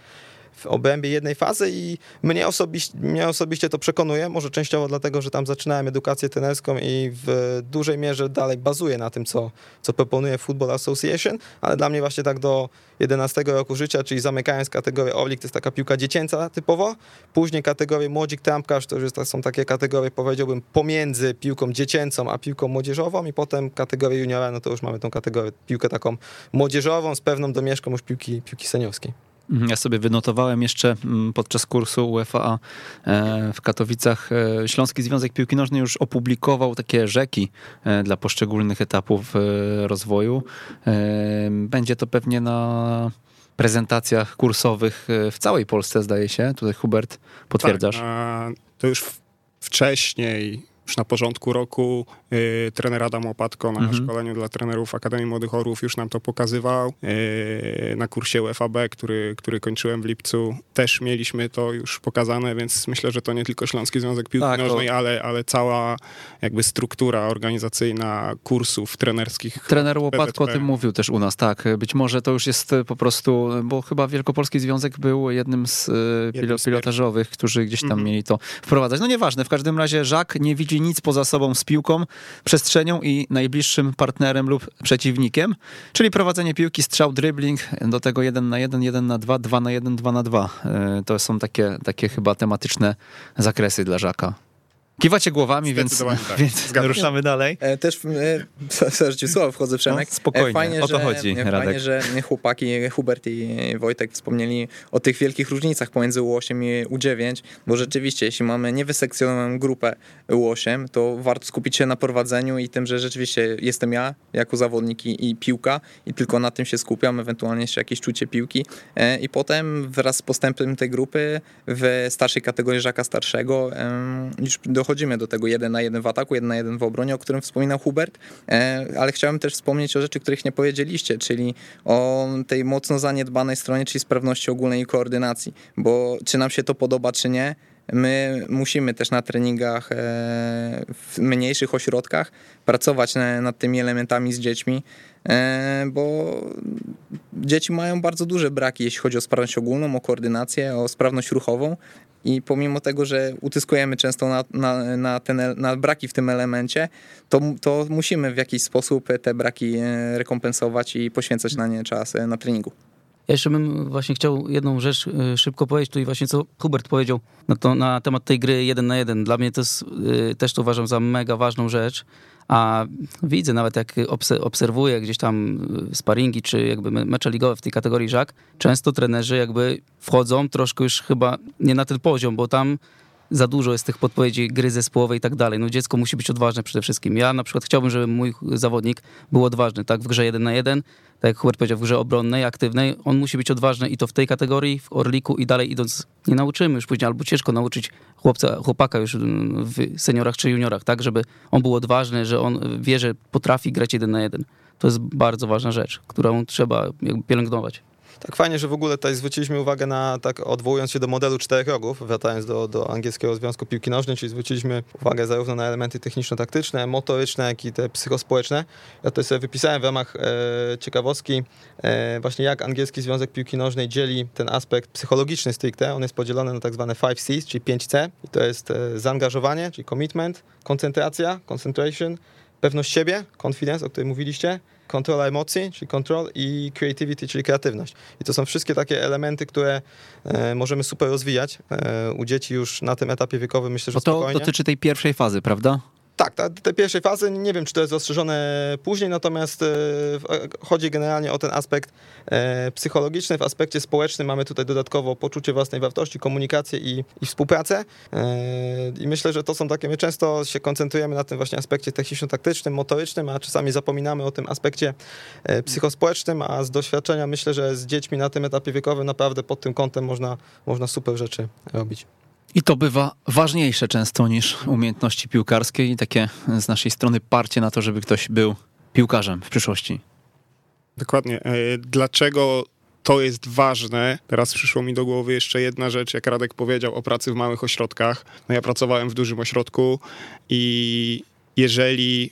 w obrębie jednej fazy i mnie osobiście, mnie osobiście to przekonuje, może częściowo dlatego, że tam zaczynałem edukację trenerską i w dużej mierze dalej bazuję na tym, co, co proponuje Football Association, ale dla mnie właśnie tak do 11 roku życia, czyli zamykając kategorię Orlik, to jest taka piłka dziecięca typowo, później kategorię Młodzik Trampkarz, to już są takie kategorie, powiedziałbym, pomiędzy piłką dziecięcą a piłką młodzieżową i potem kategorię juniora, no to już mamy tą kategorię, piłkę taką młodzieżową z pewną domieszką już piłki, piłki seniorskiej. Mhm, Ja sobie wynotowałem jeszcze mm, podczas kursu UEFA e, w Katowicach. e, Śląski Związek Piłki Nożnej już opublikował takie rzeki e, dla poszczególnych etapów rozwoju. Będzie to pewnie na prezentacjach kursowych w całej Polsce, zdaje się. Tutaj Hubert potwierdzasz. Tak, to już wcześniej, już na porządku roku, y, trener Adam Opatko na Mhm. szkoleniu dla trenerów Akademii Młodych Orłów już nam to pokazywał. Y, na kursie UFAB, który, który kończyłem w lipcu, też mieliśmy to już pokazane, więc myślę, że to nie tylko Śląski Związek Piłki Tak, to- Nożnej, ale, ale cała jakby struktura organizacyjna kursów trenerskich. Trener Łopatko o tym mówił też u nas, tak. Być może to już jest po prostu, bo chyba Wielkopolski Związek był jednym z pilo- z pilotażowych, którzy gdzieś tam Mhm. mieli to wprowadzać. No nieważne, w każdym razie Żak nie widzi nic poza sobą z piłką, przestrzenią i najbliższym partnerem lub przeciwnikiem, czyli prowadzenie piłki, strzał, dribbling, do tego 1 na 1, 1 na 2, 2 na 1, 2 na 2. E, To są takie, takie chyba tematyczne zakresy dla Żaka. Kiwacie głowami, więc, tak. więc ruszamy dalej. E, Też, e, słowo wchodzę, Przemek. No, spokojnie, E, fajnie, o to że, chodzi, e, Radek. Fajnie, że chłopaki, Hubert i Wojtek wspomnieli o tych wielkich różnicach pomiędzy U8 i U9, bo rzeczywiście, jeśli mamy niewysekcjonowaną grupę U8, to warto skupić się na prowadzeniu i tym, że rzeczywiście jestem ja jako zawodnik i, i piłka i tylko na tym się skupiam, ewentualnie jeszcze jakieś czucie piłki E, i potem wraz z postępem tej grupy w starszej kategorii Żaka Starszego już dochodzimy do tego 1 na 1 w ataku, 1 na 1 w obronie, o którym wspominał Hubert, E, ale chciałem też wspomnieć o rzeczy, których nie powiedzieliście, czyli o tej mocno zaniedbanej stronie, czyli sprawności ogólnej i koordynacji, bo czy nam się to podoba, czy nie, My musimy też na treningach e, w mniejszych ośrodkach pracować na, nad tymi elementami z dziećmi, bo dzieci mają bardzo duże braki, jeśli chodzi o sprawność ogólną, o koordynację, o sprawność ruchową. I pomimo tego, że utyskujemy często na, na, na, ten, na braki w tym elemencie, to, to musimy w jakiś sposób te braki e, rekompensować i poświęcać na nie czas e, na treningu. Ja jeszcze bym właśnie chciał jedną rzecz y, szybko powiedzieć, tutaj właśnie co Hubert powiedział na, to, na temat tej gry jeden na jeden. Dla mnie to jest, y, też to uważam za mega ważną rzecz, a widzę nawet jak obse- obserwuję gdzieś tam y, sparingi, czy jakby me- mecze ligowe w tej kategorii żak, często trenerzy jakby wchodzą troszkę już chyba nie na ten poziom, bo tam za dużo jest tych podpowiedzi gry zespołowej i tak dalej. No dziecko musi być odważne przede wszystkim. Ja na przykład chciałbym, żeby mój zawodnik był odważny, tak, w grze jeden na jeden, tak jak Hubert powiedział, w grze obronnej, aktywnej, on musi być odważny i to w tej kategorii, w Orliku i dalej idąc, nie nauczymy już później, albo ciężko nauczyć chłopca, chłopaka już mm, w seniorach czy juniorach, tak, żeby on był odważny, że on wie, że potrafi grać jeden na jeden. To jest bardzo ważna rzecz, którą trzeba pielęgnować. Tak fajnie, że w ogóle tutaj zwróciliśmy uwagę na, tak odwołując się do modelu czterech rogów, wracając do, do angielskiego Związku Piłki Nożnej, czyli zwróciliśmy uwagę zarówno na elementy techniczno-taktyczne, motoryczne, jak i te psychospołeczne. Ja tutaj sobie wypisałem w ramach e, ciekawostki e, właśnie jak angielski Związek Piłki Nożnej dzieli ten aspekt psychologiczny stricte. On jest podzielony na tak zwane 5 Cs, czyli 5C. I to jest e, zaangażowanie, czyli commitment, koncentracja, concentration, pewność siebie, confidence, o której mówiliście, kontrola emocji, czyli control i creativity, czyli kreatywność. I to są wszystkie takie elementy, które e, możemy super rozwijać e, u dzieci już na tym etapie wiekowym, myślę, że Bo to spokojnie. dotyczy tej pierwszej fazy, prawda? Tak, ta, tej pierwszej fazy, nie wiem, czy to jest rozszerzone później, natomiast e, e, chodzi generalnie o ten aspekt e, psychologiczny. W aspekcie społecznym mamy tutaj dodatkowo poczucie własnej wartości, komunikację i, i współpracę. I myślę, że to są takie, my często się koncentrujemy na tym właśnie aspekcie techniczno-taktycznym, motorycznym, a czasami zapominamy o tym aspekcie psychospołecznym, a z doświadczenia myślę, że z dziećmi na tym etapie wiekowym naprawdę pod tym kątem można, można super rzeczy robić. I to bywa ważniejsze często niż umiejętności piłkarskie i takie z naszej strony parcie na to, żeby ktoś był piłkarzem w przyszłości. Dokładnie. E, Dlaczego to jest ważne? Teraz przyszło mi do głowy jeszcze jedna rzecz, jak Radek powiedział o pracy w małych ośrodkach. No ja pracowałem w dużym ośrodku i jeżeli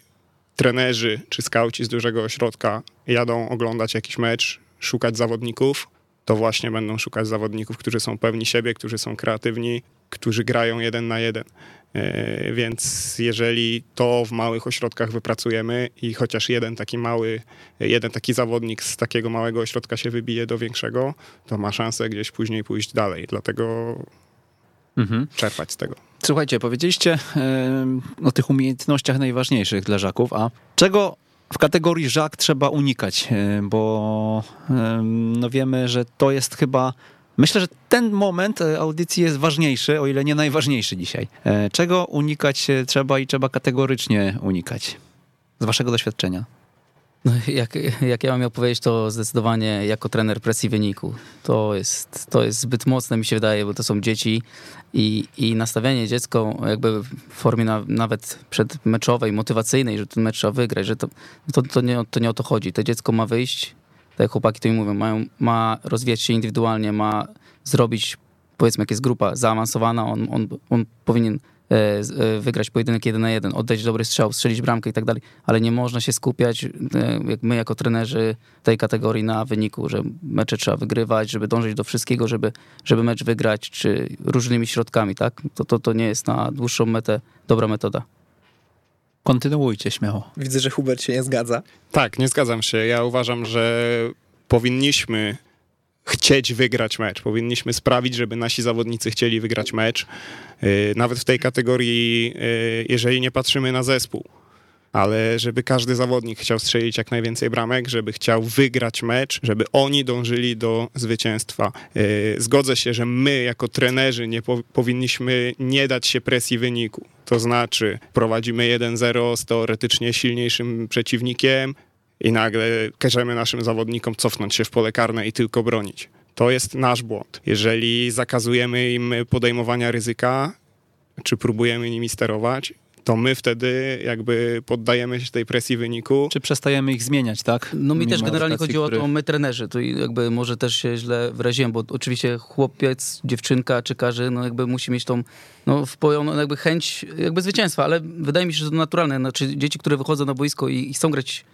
trenerzy czy skauci z dużego ośrodka jadą oglądać jakiś mecz, szukać zawodników, to właśnie będą szukać zawodników, którzy są pewni siebie, którzy są kreatywni, którzy grają jeden na jeden. E, Więc jeżeli to w małych ośrodkach wypracujemy i chociaż jeden taki mały, jeden taki zawodnik z takiego małego ośrodka się wybije do większego, to ma szansę gdzieś później pójść dalej. Dlatego Mhm. czerpać z tego. Słuchajcie, powiedzieliście em, o tych umiejętnościach najważniejszych dla żaków, a czego w kategorii żak trzeba unikać? E, Bo em, no wiemy, że to jest chyba. Myślę, że ten moment e, audycji jest ważniejszy, o ile nie najważniejszy dzisiaj. E, Czego unikać e, trzeba i trzeba kategorycznie unikać? Z waszego doświadczenia. No, jak, jak ja mam miał powiedzieć, to zdecydowanie jako trener presji wyniku. To jest, to jest zbyt mocne, mi się wydaje, bo to są dzieci i, i nastawianie dziecko jakby w formie na, nawet przedmeczowej, motywacyjnej, że ten mecz trzeba wygrać, że to, to, to, nie, to nie o to chodzi. To dziecko ma wyjść, tak jak chłopaki to mi mówią, mają, ma rozwijać się indywidualnie, ma zrobić, powiedzmy jak jest grupa zaawansowana, on, on, on powinien wygrać pojedynek jeden na jeden, oddać dobry strzał, strzelić bramkę i tak dalej, ale nie można się skupiać, e, jak my jako trenerzy tej kategorii na wyniku, że mecze trzeba wygrywać, żeby dążyć do wszystkiego, żeby, żeby mecz wygrać, czy różnymi środkami, tak? To, to, to nie jest na dłuższą metę dobra metoda. Kontynuujcie śmiało. Widzę, że Hubert się nie zgadza. Tak, nie zgadzam się. Ja uważam, że powinniśmy chcieć wygrać mecz. Powinniśmy sprawić, żeby nasi zawodnicy chcieli wygrać mecz. Yy, Nawet w tej kategorii, yy, jeżeli nie patrzymy na zespół, ale żeby każdy zawodnik chciał strzelić jak najwięcej bramek, żeby chciał wygrać mecz, żeby oni dążyli do zwycięstwa. Yy, Zgodzę się, że my jako trenerzy nie po, powinniśmy nie dać się presji wyniku. To znaczy prowadzimy 1-0 z teoretycznie silniejszym przeciwnikiem i nagle każemy naszym zawodnikom cofnąć się w pole karne i tylko bronić. To jest nasz błąd. Jeżeli zakazujemy im podejmowania ryzyka, czy próbujemy nimi sterować, to my wtedy jakby poddajemy się tej presji wyniku. Czy przestajemy ich zmieniać, tak? No mi też Mimo generalnie edukacji, chodziło o to, my trenerzy, tu jakby może też się źle wyraziłem, bo oczywiście chłopiec, dziewczynka czy każdy, no jakby musi mieć tą no, wpojoną jakby chęć jakby zwycięstwa, ale wydaje mi się, że to naturalne, znaczy dzieci, które wychodzą na boisko i, i chcą grać,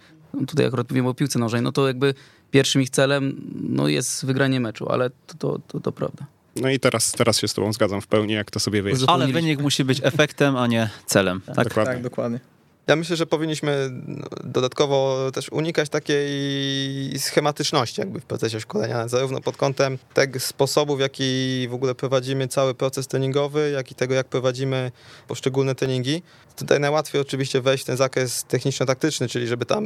tutaj akurat mówimy o piłce nożnej, no to jakby pierwszym ich celem no, jest wygranie meczu, ale to, to, to, to prawda. No i teraz, teraz się z tobą zgadzam w pełni, jak to sobie wyjdzie. Ale wynik musi być efektem, a nie celem. Tak? Dokładnie. Tak, dokładnie. Ja myślę, że powinniśmy no, dodatkowo też unikać takiej schematyczności jakby w procesie szkolenia, zarówno pod kątem tego sposobu, w jaki w ogóle prowadzimy cały proces treningowy, jak i tego, jak prowadzimy poszczególne treningi. Tutaj najłatwiej oczywiście wejść w ten zakres techniczno-taktyczny, czyli żeby tam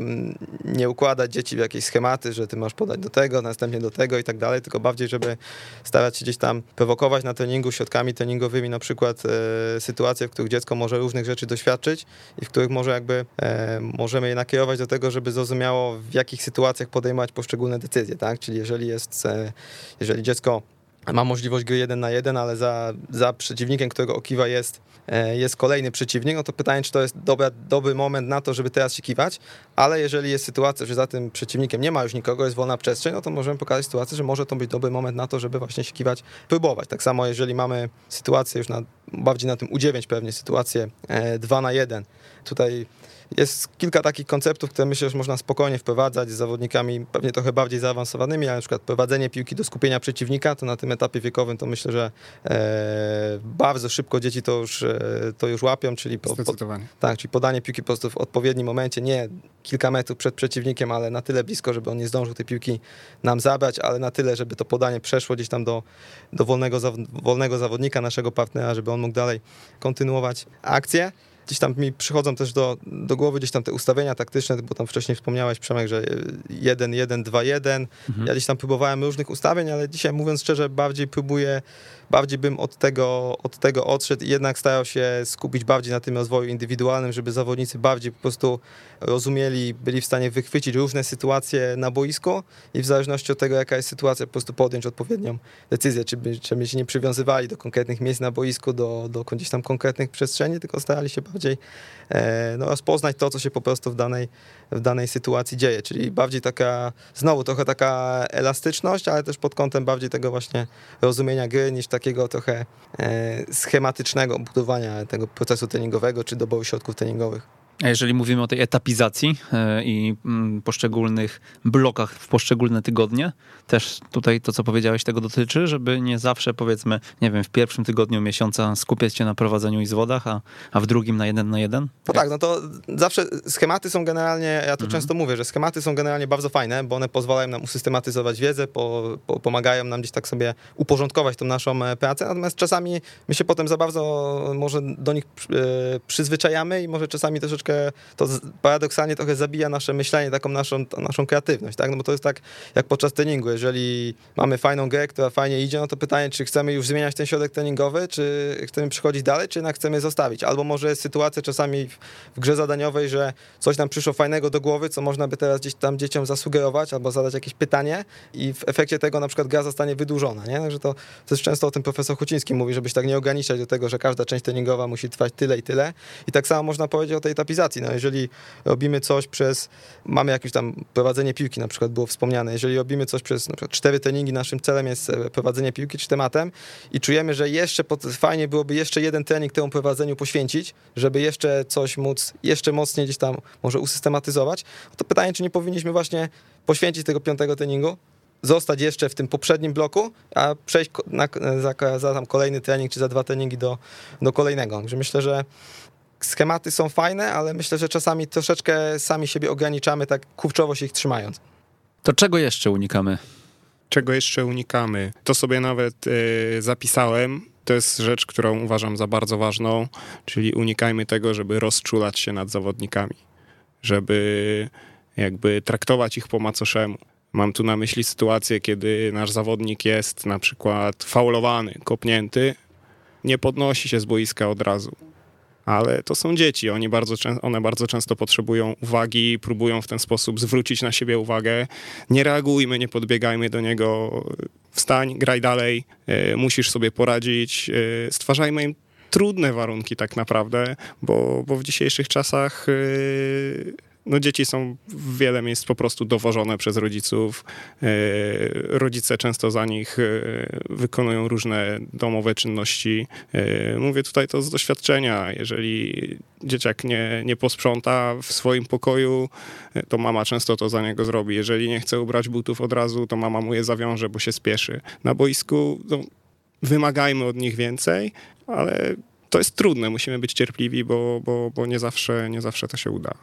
nie układać dzieci w jakieś schematy, że ty masz podać do tego, następnie do tego i tak dalej, tylko bardziej, żeby starać się gdzieś tam prowokować na treningu środkami treningowymi, na przykład e, sytuacje, w których dziecko może różnych rzeczy doświadczyć i w których może jakby e, możemy je nakierować do tego, żeby zrozumiało w jakich sytuacjach podejmować poszczególne decyzje, tak? Czyli jeżeli jest, e, jeżeli dziecko ma możliwość gry jeden na jeden, ale za, za przeciwnikiem, którego okiwa jest, e, jest kolejny przeciwnik, no to pytanie, czy to jest dobra, dobry moment na to, żeby teraz się kiwać, ale jeżeli jest sytuacja, że za tym przeciwnikiem nie ma już nikogo, jest wolna przestrzeń, no to możemy pokazać sytuację, że może to być dobry moment na to, żeby właśnie się kiwać, próbować. Tak samo jeżeli mamy sytuację już na bardziej na tym U9 pewnie sytuację 2 na 1. Tutaj jest kilka takich konceptów, które myślę, że można spokojnie wprowadzać. Z zawodnikami pewnie trochę bardziej zaawansowanymi, ale na przykład prowadzenie piłki do skupienia przeciwnika, to na tym etapie wiekowym to myślę, że e, bardzo szybko dzieci to już, e, to już łapią, czyli, po, po, tak, czyli podanie piłki po prostu w odpowiednim momencie, nie kilka metrów przed przeciwnikiem, ale na tyle blisko, żeby on nie zdążył tej piłki nam zabrać, ale na tyle, żeby to podanie przeszło gdzieś tam do, do wolnego, wolnego zawodnika, naszego partnera, żeby on mógł dalej kontynuować akcję gdzieś tam mi przychodzą też do, do głowy gdzieś tam te ustawienia taktyczne, bo tam wcześniej wspomniałeś Przemek, że 1, 1, 2, 1. Ja gdzieś tam próbowałem różnych ustawień, ale dzisiaj mówiąc szczerze, bardziej próbuję, bardziej bym od tego, od tego odszedł i jednak starał się skupić bardziej na tym rozwoju indywidualnym, żeby zawodnicy bardziej po prostu rozumieli, byli w stanie wychwycić różne sytuacje na boisku i w zależności od tego, jaka jest sytuacja, po prostu podjąć odpowiednią decyzję, czy by, się nie przywiązywali do konkretnych miejsc na boisku, do, do gdzieś tam konkretnych przestrzeni, tylko starali się bardziej e, no, rozpoznać to, co się po prostu w danej, w danej sytuacji dzieje, czyli bardziej taka, znowu trochę taka elastyczność, ale też pod kątem bardziej tego właśnie rozumienia gry, niż takiego trochę e, schematycznego budowania tego procesu treningowego, czy doboru środków treningowych. A jeżeli mówimy o tej etapizacji e, i mm, poszczególnych blokach w poszczególne tygodnie, też tutaj to, co powiedziałeś, tego dotyczy, żeby nie zawsze, powiedzmy, nie wiem, w pierwszym tygodniu miesiąca skupiać się na prowadzeniu i zwodach, a, a w drugim na jeden na jeden? No tak, no to zawsze schematy są generalnie, ja to często mówię, że schematy są generalnie bardzo fajne, bo one pozwalają nam usystematyzować wiedzę, po, po, pomagają nam gdzieś tak sobie uporządkować tą naszą e, pracę, natomiast czasami my się potem za bardzo może do nich e, przyzwyczajamy i może czasami troszeczkę to z- paradoksalnie trochę zabija nasze myślenie, taką naszą, naszą kreatywność, tak? No bo to jest tak jak podczas treningu, jeżeli mamy fajną grę, która fajnie idzie, no to pytanie, czy chcemy już zmieniać ten środek treningowy, czy chcemy przychodzić dalej, czy jednak chcemy zostawić. Albo może jest sytuacja czasami w, grze zadaniowej, że coś nam przyszło fajnego do głowy, co można by teraz gdzieś tam dzieciom zasugerować, albo zadać jakieś pytanie i w efekcie tego na przykład gra zostanie wydłużona, nie? Także to, to jest często o tym profesor Huciński mówi, żeby się tak nie ograniczać do tego, że każda część treningowa musi trwać tyle i tyle. I tak samo można powiedzieć o tej etapizacji. No jeżeli robimy coś przez, mamy jakieś tam prowadzenie piłki, na przykład było wspomniane, jeżeli robimy coś przez na przykład cztery treningi, naszym celem jest e, prowadzenie piłki czy tematem i czujemy, że jeszcze pod, fajnie byłoby jeszcze jeden trening temu prowadzeniu poświęcić, żeby jeszcze coś móc, jeszcze mocniej gdzieś tam może usystematyzować, to pytanie, czy nie powinniśmy właśnie poświęcić tego piątego treningu, zostać jeszcze w tym poprzednim bloku, a przejść na, za, za tam kolejny trening czy za dwa treningi do, do kolejnego. Także myślę, że schematy są fajne, ale myślę, że czasami troszeczkę sami siebie ograniczamy, tak kurczowo się ich trzymając. To czego jeszcze unikamy? Czego jeszcze unikamy? To sobie nawet e, zapisałem. To jest rzecz, którą uważam za bardzo ważną, czyli unikajmy tego, żeby rozczulać się nad zawodnikami, żeby jakby traktować ich po macoszemu. Mam tu na myśli sytuację, kiedy nasz zawodnik jest na przykład faulowany, kopnięty, nie podnosi się z boiska od razu. Ale to są dzieci, oni bardzo, one bardzo często potrzebują uwagi, próbują w ten sposób zwrócić na siebie uwagę. Nie reagujmy, nie podbiegajmy do niego, wstań, graj dalej, e, musisz sobie poradzić. e, Stwarzajmy im trudne warunki tak naprawdę, bo, bo w dzisiejszych czasach e, no dzieci są w wiele miejsc po prostu dowożone przez rodziców. E, Rodzice często za nich e, wykonują różne domowe czynności. E, Mówię tutaj to z doświadczenia. Jeżeli dzieciak nie, nie posprząta w swoim pokoju, to mama często to za niego zrobi. Jeżeli nie chce ubrać butów od razu, to mama mu je zawiąże, bo się spieszy. Na boisku no, wymagajmy od nich więcej, ale to jest trudne. Musimy być cierpliwi, bo, bo, bo nie, zawsze, nie zawsze to się uda.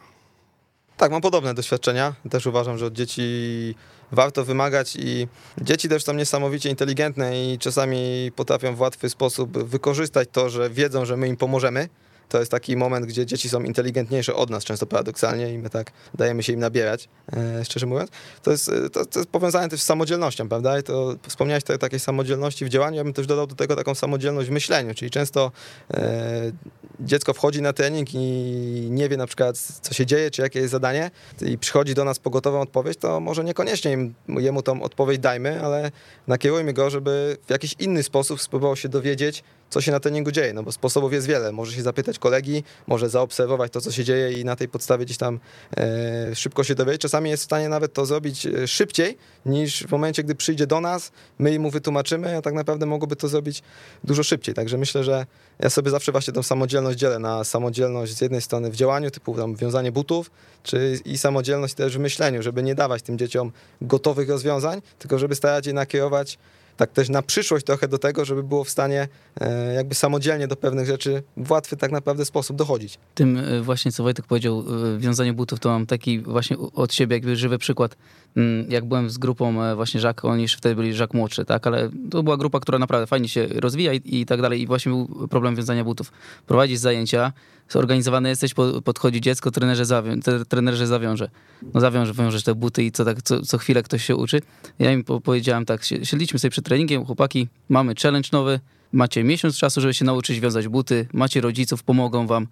Tak, mam podobne doświadczenia. Też uważam, że od dzieci warto wymagać i dzieci też są niesamowicie inteligentne i czasami potrafią w łatwy sposób wykorzystać to, że wiedzą, że my im pomożemy. To jest taki moment, gdzie dzieci są inteligentniejsze od nas, często paradoksalnie, i my tak dajemy się im nabierać, e, szczerze mówiąc. To jest, e, to, to jest powiązane też z samodzielnością, prawda? I to wspomniałeś tutaj o takiej samodzielności w działaniu, ja bym też dodał do tego taką samodzielność w myśleniu, czyli często e, dziecko wchodzi na trening i nie wie na przykład, co się dzieje, czy jakie jest zadanie, i przychodzi do nas po gotową odpowiedź, to może niekoniecznie im, jemu tą odpowiedź dajmy, ale nakierujmy go, żeby w jakiś inny sposób spróbował się dowiedzieć, co się na treningu dzieje, no bo sposobów jest wiele. Może się zapytać kolegi, może zaobserwować to, co się dzieje i na tej podstawie gdzieś tam e, szybko się dowiedzieć. Czasami jest w stanie nawet to zrobić e, szybciej niż w momencie, gdy przyjdzie do nas, my mu wytłumaczymy, a tak naprawdę mogłoby to zrobić dużo szybciej. Także myślę, że ja sobie zawsze właśnie tą samodzielność dzielę na samodzielność z jednej strony w działaniu, typu tam wiązanie butów, czy i samodzielność też w myśleniu, żeby nie dawać tym dzieciom gotowych rozwiązań, tylko żeby starać je nakierować tak też na przyszłość trochę do tego, żeby było w stanie e, jakby samodzielnie do pewnych rzeczy w łatwy tak naprawdę sposób dochodzić. Tym e, właśnie, co Wojtek powiedział, e, wiązanie butów, to mam taki właśnie od siebie jakby żywy przykład. Mm, jak byłem z grupą właśnie Żak, oni wtedy byli Żak młodszy, tak, ale to była grupa, która naprawdę fajnie się rozwija i, i tak dalej i właśnie był problem wiązania butów. Prowadzić zajęcia, zorganizowany jesteś, podchodzi dziecko, trenerze, zawią, trenerze zawiąże. No zawiąże, wiążesz te buty i co, tak, co, co chwilę ktoś się uczy. Ja im powiedziałem tak, siedliśmy sobie przed treningiem, chłopaki, mamy challenge nowy, macie miesiąc czasu, żeby się nauczyć wiązać buty, macie rodziców, pomogą wam.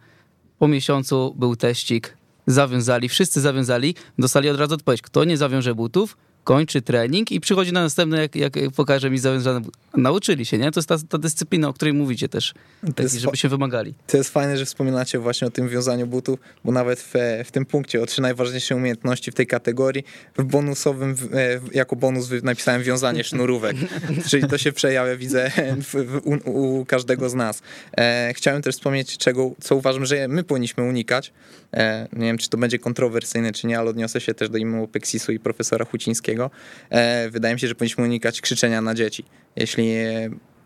Po miesiącu był teścik, zawiązali, wszyscy zawiązali, dostali od razu odpowiedź, kto nie zawiąże butów, kończy trening i przychodzi na następny, jak, jak pokaże mi zawiązane. Nauczyli się, nie? To jest ta, ta dyscyplina, o której mówicie też, taki, żeby się wymagali. To jest fajne, że wspominacie właśnie o tym wiązaniu butów, bo nawet w, w tym punkcie o trzy najważniejsze umiejętności w tej kategorii, w bonusowym, w, jako bonus napisałem wiązanie sznurówek, czyli to się przejawia, widzę, w, u, u, każdego z nas. E, chciałem też wspomnieć, czego, co uważam, że my powinniśmy unikać. E, nie wiem, czy to będzie kontrowersyjne, czy nie, ale odniosę się też do imienia Peksisu i profesora Hucińskiego, E, wydaje mi się, że powinniśmy unikać krzyczenia na dzieci. Jeśli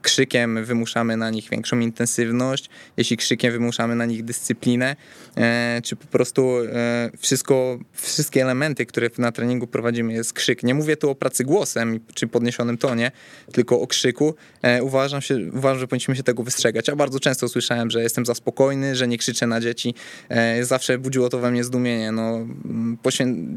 krzykiem wymuszamy na nich większą intensywność, jeśli krzykiem wymuszamy na nich dyscyplinę, e, czy po prostu e, wszystko, wszystkie elementy, które na treningu prowadzimy jest krzyk. Nie mówię tu o pracy głosem czy podniesionym tonie, tylko o krzyku. E, uważam, się, uważam, że powinniśmy się tego wystrzegać. Ja bardzo często słyszałem, że jestem za spokojny, że nie krzyczę na dzieci. Zawsze budziło to we mnie zdumienie. No,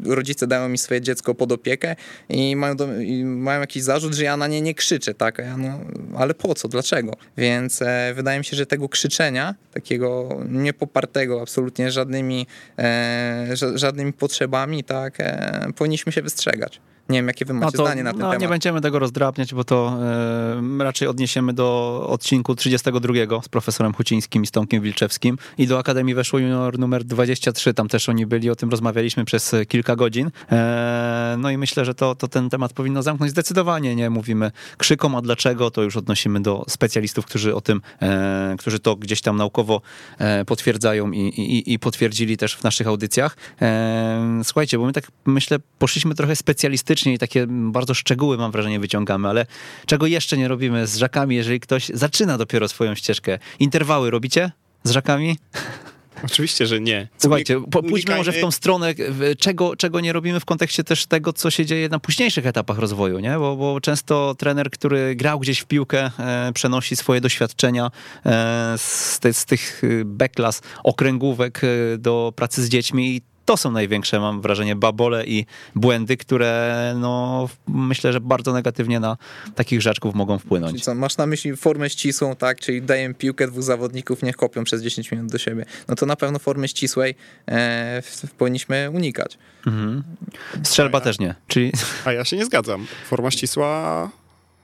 rodzice dają mi swoje dziecko pod opiekę i mają, do, i mają jakiś zarzut, że ja na nie nie krzyczę, tak? Ja no, ale po co, dlaczego. Więc e, wydaje mi się, że tego krzyczenia, takiego niepopartego absolutnie żadnymi, e, żadnymi potrzebami, tak, e, powinniśmy się wystrzegać. Nie wiem, jakie wy macie no to, zdanie na ten no, temat. Nie będziemy tego rozdrabniać, bo to e, raczej odniesiemy do odcinku 32 z profesorem Hucińskim i z Tomkiem Wilczewskim i do Akademii weszło junior numer 23, tam też oni byli, o tym rozmawialiśmy przez kilka godzin. E, no i myślę, że to, to ten temat powinno zamknąć zdecydowanie, nie mówimy krzykom, a dlaczego, to już odnosimy do specjalistów, którzy o tym, e, którzy to gdzieś tam naukowo e, potwierdzają i, i, i potwierdzili też w naszych audycjach. E, słuchajcie, bo my tak myślę, poszliśmy trochę specjalistycznie i takie bardzo szczegóły, mam wrażenie, wyciągamy, ale czego jeszcze nie robimy z żakami, jeżeli ktoś zaczyna dopiero swoją ścieżkę? Interwały robicie z żakami? Oczywiście, że nie. Słuchajcie, pójdźmy może w tą stronę, czego, czego nie robimy w kontekście też tego, co się dzieje na późniejszych etapach rozwoju, nie? Bo, bo często trener, który grał gdzieś w piłkę, e, przenosi swoje doświadczenia e, z, te, z tych e, backlas, okręgówek e, do pracy z dziećmi i to są największe, mam wrażenie, babole i błędy, które no, myślę, że bardzo negatywnie na takich rzeczków mogą wpłynąć. Czyli co, masz na myśli formę ścisłą, tak? Czyli daję piłkę dwóch zawodników, niech kopią przez 10 minut do siebie. No to na pewno formy ścisłej e, powinniśmy unikać. Mhm. Strzelba ja, też nie. Czyli... A ja się nie zgadzam. Forma ścisła,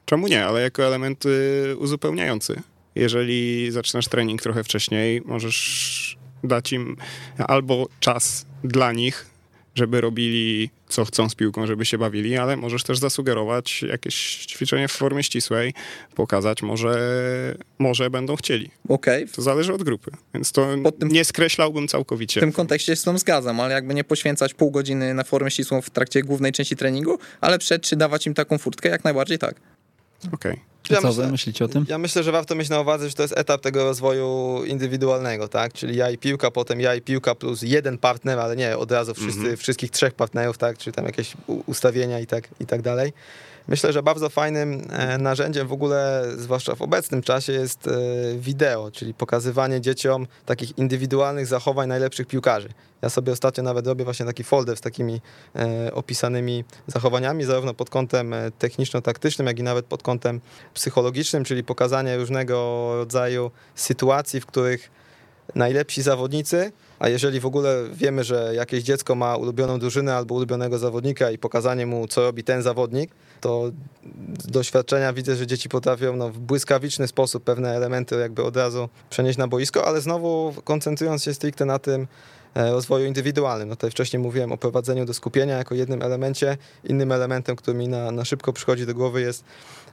czemu nie? Ale jako element uzupełniający. Jeżeli zaczynasz trening trochę wcześniej, możesz dać im albo czas dla nich, żeby robili co chcą z piłką, żeby się bawili, ale możesz też zasugerować jakieś ćwiczenie w formie ścisłej, pokazać, może, może będą chcieli. Okej. Okay. To zależy od grupy, więc to tym, nie skreślałbym całkowicie. W tym kontekście się z tym zgadzam, ale jakby nie poświęcać pół godziny na formę ścisłą w trakcie głównej części treningu, ale przed czy dawać im taką furtkę, jak najbardziej tak. Okej. Okay. Ja Co myślę, wy myślicie o tym? Ja myślę, że warto mieć na uwadze, że to jest etap tego rozwoju indywidualnego, tak? Czyli ja i piłka, potem ja i piłka plus jeden partner, ale nie od razu wszyscy, mm -hmm. wszystkich trzech partnerów, tak? Czy tam jakieś ustawienia i tak, i tak dalej. Myślę, że bardzo fajnym e, narzędziem w ogóle, zwłaszcza w obecnym czasie, jest e, wideo, czyli pokazywanie dzieciom takich indywidualnych zachowań najlepszych piłkarzy. Ja sobie ostatnio nawet robię właśnie taki folder z takimi e, opisanymi zachowaniami, zarówno pod kątem techniczno-taktycznym, jak i nawet pod kątem psychologicznym, czyli pokazanie różnego rodzaju sytuacji, w których najlepsi zawodnicy, a jeżeli w ogóle wiemy, że jakieś dziecko ma ulubioną drużynę albo ulubionego zawodnika i pokazanie mu, co robi ten zawodnik, to z doświadczenia widzę, że dzieci potrafią no, w błyskawiczny sposób pewne elementy jakby od razu przenieść na boisko, ale znowu koncentrując się stricte na tym, rozwoju indywidualnym. No tutaj wcześniej mówiłem o prowadzeniu do skupienia jako jednym elemencie. Innym elementem, który mi na, na szybko przychodzi do głowy jest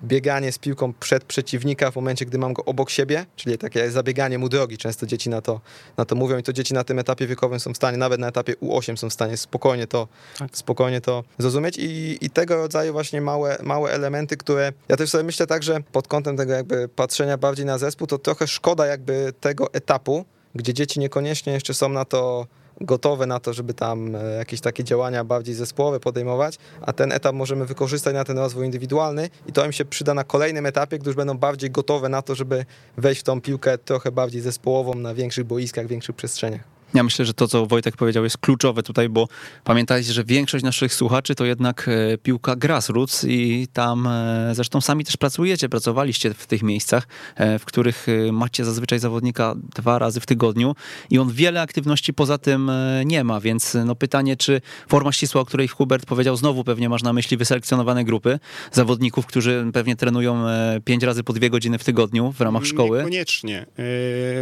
bieganie z piłką przed przeciwnika w momencie, gdy mam go obok siebie, czyli takie zabieganie mu drogi. Często dzieci na to, na to mówią i to dzieci na tym etapie wiekowym są w stanie, nawet na etapie U8 są w stanie spokojnie to, tak. spokojnie to zrozumieć i, i tego rodzaju właśnie małe, małe elementy, które ja też sobie myślę tak, że pod kątem tego jakby patrzenia bardziej na zespół, to trochę szkoda jakby tego etapu, gdzie dzieci niekoniecznie jeszcze są na to gotowe na to, żeby tam e, jakieś takie działania bardziej zespołowe podejmować, a ten etap możemy wykorzystać na ten rozwój indywidualny i to im się przyda na kolejnym etapie, gdy już będą bardziej gotowe na to, żeby wejść w tą piłkę trochę bardziej zespołową na większych boiskach, większych przestrzeniach. Ja myślę, że to, co Wojtek powiedział, jest kluczowe tutaj, bo pamiętajcie, że większość naszych słuchaczy to jednak e, piłka grassroots i tam e, zresztą sami też pracujecie, pracowaliście w tych miejscach, e, w których macie zazwyczaj zawodnika dwa razy w tygodniu i on wiele aktywności poza tym nie ma, więc no pytanie, czy forma ścisła, o której Hubert powiedział, znowu pewnie masz na myśli wyselekcjonowane grupy zawodników, którzy pewnie trenują pięć razy po dwie godziny w tygodniu w ramach szkoły? Niekoniecznie.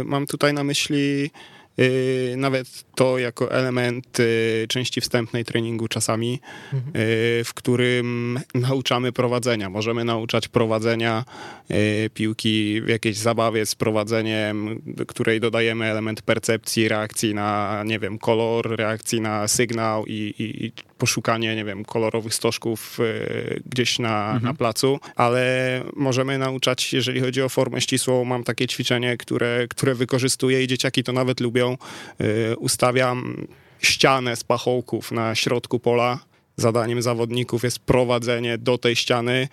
Mam tutaj na myśli nawet to jako element y, części wstępnej treningu czasami, mhm. Y, w którym nauczamy prowadzenia. Możemy nauczać prowadzenia piłki w jakiejś zabawie z prowadzeniem, której dodajemy element percepcji, reakcji na, nie wiem, kolor, reakcji na sygnał i, i, i poszukanie, nie wiem, kolorowych stożków gdzieś na, mhm. na placu, ale możemy nauczać, jeżeli chodzi o formę ścisłą, mam takie ćwiczenie, które, które wykorzystuję i dzieciaki to nawet lubią, Y, ustawiam ścianę z pachołków na środku pola. Zadaniem zawodników jest prowadzenie do tej ściany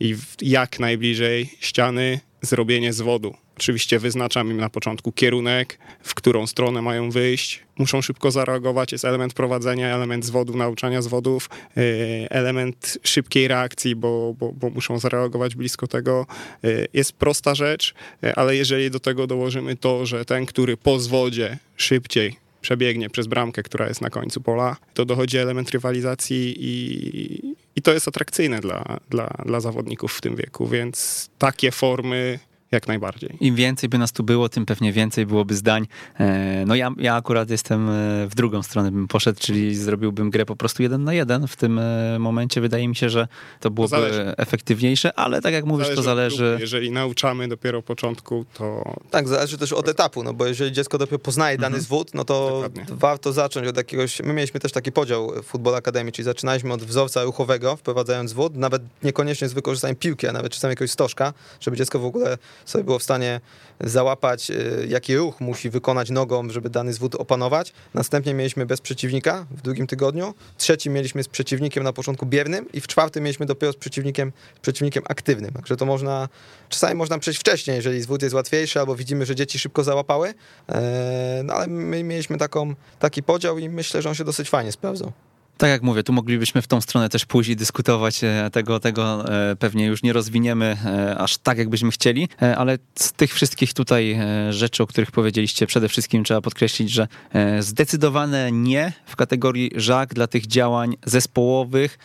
i jak najbliżej ściany zrobienie zwodu. Oczywiście wyznaczam im na początku kierunek, w którą stronę mają wyjść. Muszą szybko zareagować. Jest element prowadzenia, element zwodu, nauczania zwodów, y, element szybkiej reakcji, bo, bo, bo muszą zareagować blisko tego. Y, jest prosta rzecz, y, ale jeżeli do tego dołożymy to, że ten, który po zwodzie szybciej przebiegnie przez bramkę, która jest na końcu pola, to dochodzi element rywalizacji i, i to jest atrakcyjne dla, dla, dla zawodników w tym wieku, więc takie formy jak najbardziej. Im więcej by nas tu było, tym pewnie więcej byłoby zdań. E, no ja, ja akurat jestem e, w drugą stronę bym poszedł, czyli zrobiłbym grę po prostu jeden na jeden. W tym e, momencie wydaje mi się, że to byłoby zależy. efektywniejsze, ale tak jak mówisz, zależy to zależy. Jeżeli nauczamy dopiero początku, to... Tak, zależy też od etapu, no bo jeżeli dziecko dopiero poznaje dany mhm. zwód, no to Dokładnie. warto zacząć od jakiegoś... My mieliśmy też taki podział w Football Academy, czyli zaczynaliśmy od wzorca ruchowego, wprowadzając zwód, nawet niekoniecznie z wykorzystaniem piłki, a nawet czasami jakiegoś stożka, żeby dziecko w ogóle sobie było w stanie załapać, y, jaki ruch musi wykonać nogą, żeby dany zwód opanować. Następnie mieliśmy bez przeciwnika w drugim tygodniu. Trzeci mieliśmy z przeciwnikiem na początku biernym i w czwartym mieliśmy dopiero z przeciwnikiem, przeciwnikiem aktywnym. Także to można, czasami można przejść wcześniej, jeżeli zwód jest łatwiejszy albo widzimy, że dzieci szybko załapały. E, no ale my mieliśmy taką, taki podział i myślę, że on się dosyć fajnie sprawdzał. Tak jak mówię, tu moglibyśmy w tą stronę też i dyskutować. E, tego, tego e, pewnie już nie rozwiniemy e, aż tak, jakbyśmy chcieli, ale z tych wszystkich tutaj rzeczy, o których powiedzieliście, przede wszystkim trzeba podkreślić, że zdecydowane nie w kategorii żak dla tych działań zespołowych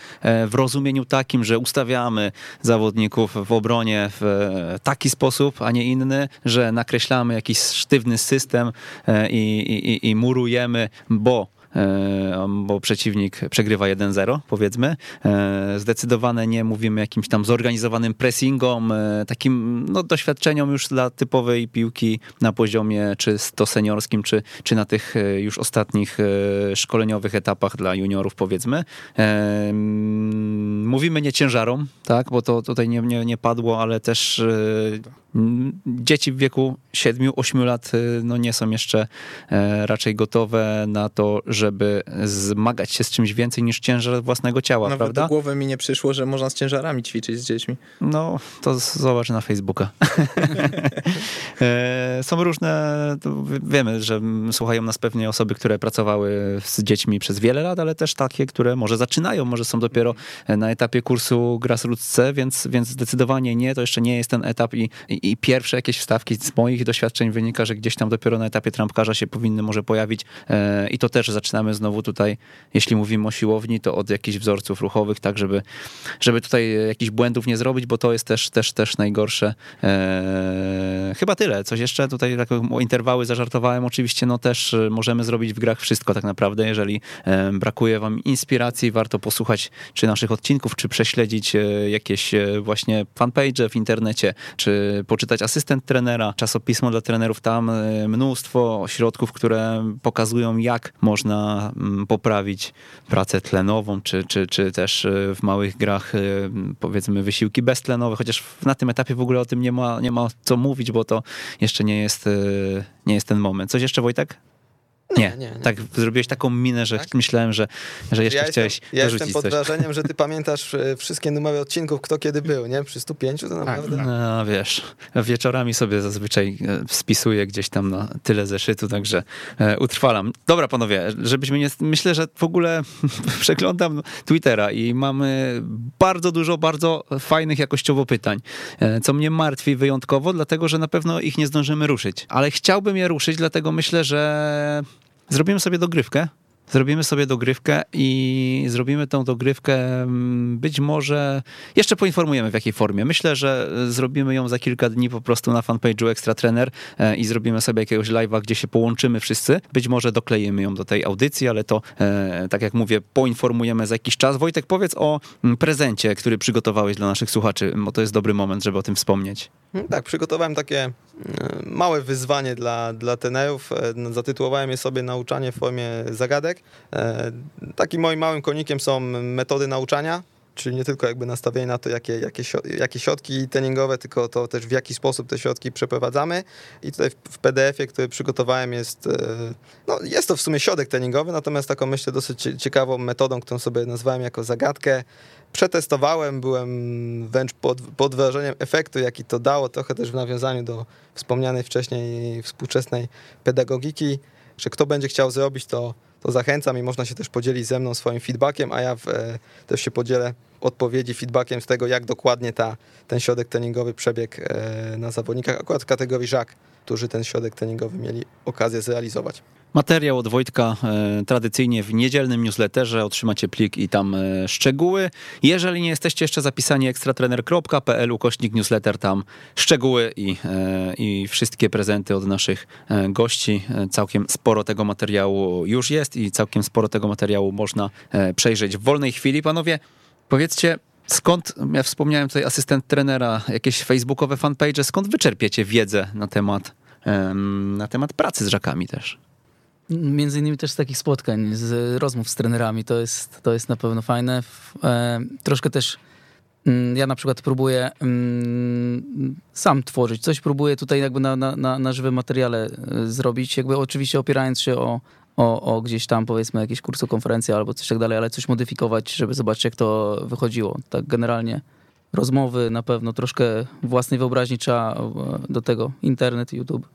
w rozumieniu takim, że ustawiamy zawodników w obronie w taki sposób, a nie inny, że nakreślamy jakiś sztywny system i, i, i murujemy, bo bo przeciwnik przegrywa 1-0, powiedzmy. E, zdecydowane nie mówimy jakimś tam zorganizowanym pressingom, e, takim no, doświadczeniom już dla typowej piłki na poziomie czy to seniorskim, czy, czy na tych już ostatnich szkoleniowych etapach dla juniorów, powiedzmy. Mówimy nie ciężarom, tak, bo to tutaj nie, nie, nie padło, ale też dzieci w wieku 7-8 lat no nie są jeszcze raczej gotowe na to, że żeby zmagać się z czymś więcej niż ciężar własnego ciała, Nawet prawda? do głowy mi nie przyszło, że można z ciężarami ćwiczyć z dziećmi. No, to zobacz na Facebooka. E, są różne, wiemy, że słuchają nas pewnie osoby, które pracowały z dziećmi przez wiele lat, ale też takie, które może zaczynają, może są dopiero na etapie kursu Grassroots C, więc, więc zdecydowanie nie, to jeszcze nie jest ten etap i, i, i pierwsze jakieś wstawki z moich doświadczeń wynika, że gdzieś tam dopiero na etapie trampkarza się powinny może pojawić e, i to też zaczynamy znowu tutaj, jeśli mówimy o siłowni, to od jakichś wzorców ruchowych, tak żeby, żeby tutaj jakichś błędów nie zrobić, bo to jest też, też, też najgorsze. E, chyba tyle. Coś jeszcze tutaj tak o interwały zażartowałem. Oczywiście no też możemy zrobić w grach wszystko tak naprawdę. Jeżeli e, brakuje wam inspiracji, warto posłuchać czy naszych odcinków, czy prześledzić jakieś właśnie fanpage w internecie, czy poczytać asystent trenera, czasopismo dla trenerów, tam mnóstwo środków, które pokazują, jak można mm, poprawić pracę tlenową, czy, czy, czy też w małych grach powiedzmy wysiłki beztlenowe, chociaż na tym etapie w ogóle o tym nie ma, nie ma co mówić, bo to jeszcze nie jest, nie jest ten moment. Coś jeszcze Wojtek? Nie, nie, nie, tak zrobiłeś taką minę, że tak? myślałem, że, że jeszcze ja chciałeś jestem, Ja jestem pod coś. wrażeniem, że ty pamiętasz e, wszystkie numery odcinków, kto kiedy był, nie? Przy 105 to naprawdę... No wiesz, wieczorami sobie zazwyczaj e, spisuję gdzieś tam na tyle zeszytu, także e, utrwalam. Dobra panowie, żebyśmy nie... Myślę, że w ogóle przeglądam Twittera i mamy bardzo dużo, bardzo fajnych jakościowo pytań, co mnie martwi wyjątkowo, dlatego, że na pewno ich nie zdążymy ruszyć. Ale chciałbym je ruszyć, dlatego myślę, że Zrobimy sobie dogrywkę. Zrobimy sobie dogrywkę i zrobimy tą dogrywkę mm, być może, jeszcze poinformujemy w jakiej formie. Myślę, że zrobimy ją za kilka dni po prostu na fanpage'u Extra Trener e, i zrobimy sobie jakiegoś live'a, gdzie się połączymy wszyscy. Być może dokleimy ją do tej audycji, ale to, e, tak jak mówię, poinformujemy za jakiś czas. Wojtek, powiedz o mm, prezencie, który przygotowałeś dla naszych słuchaczy, bo to jest dobry moment, żeby o tym wspomnieć. Hmm, tak, przygotowałem takie e, małe wyzwanie dla, dla tenerów. Zatytułowałem je sobie nauczanie w formie zagadek. E, takim moim małym konikiem są metody nauczania, czyli nie tylko jakby nastawienie na to, jakie, jakie, jakie środki treningowe, tylko to też w jaki sposób te środki przeprowadzamy. I tutaj w PDF-ie, który przygotowałem jest, e, no jest to w sumie środek treningowy, natomiast taką myślę dosyć ciekawą metodą, którą sobie nazwałem jako zagadkę. Przetestowałem, byłem wręcz pod, pod wrażeniem efektu, jaki to dało, trochę też w nawiązaniu do wspomnianej wcześniej współczesnej pedagogiki, że kto będzie chciał zrobić to to zachęcam i można się też podzielić ze mną swoim feedbackiem, a ja w, e, też się podzielę odpowiedzi, feedbackiem z tego, jak dokładnie ta, ten środek treningowy przebiegł e, na zawodnikach, akurat w kategorii żak, którzy ten środek treningowy mieli okazję zrealizować. Materiał od Wojtka e, tradycyjnie w niedzielnym newsletterze otrzymacie plik i tam e, szczegóły. Jeżeli nie jesteście jeszcze zapisani ekstratrener.pl ukośnik newsletter, tam szczegóły i, e, i wszystkie prezenty od naszych gości. Całkiem sporo tego materiału już jest i całkiem sporo tego materiału można przejrzeć w wolnej chwili. Panowie, powiedzcie, Skąd, ja wspomniałem tutaj asystent trenera, jakieś facebookowe fanpage, skąd wyczerpiecie wiedzę na temat, na temat pracy z żakami też? Między innymi też z takich spotkań, z rozmów z trenerami, to jest, to jest na pewno fajne. E, troszkę też mm, ja na przykład próbuję mm, sam tworzyć, coś próbuję tutaj jakby na, na, na żywym materiale e, zrobić, jakby oczywiście opierając się o, o, o gdzieś tam powiedzmy jakieś kursu, konferencja albo coś tak dalej, ale coś modyfikować, żeby zobaczyć jak to wychodziło. Tak generalnie rozmowy na pewno, troszkę własnej wyobraźni trzeba e, do tego, internet, YouTube.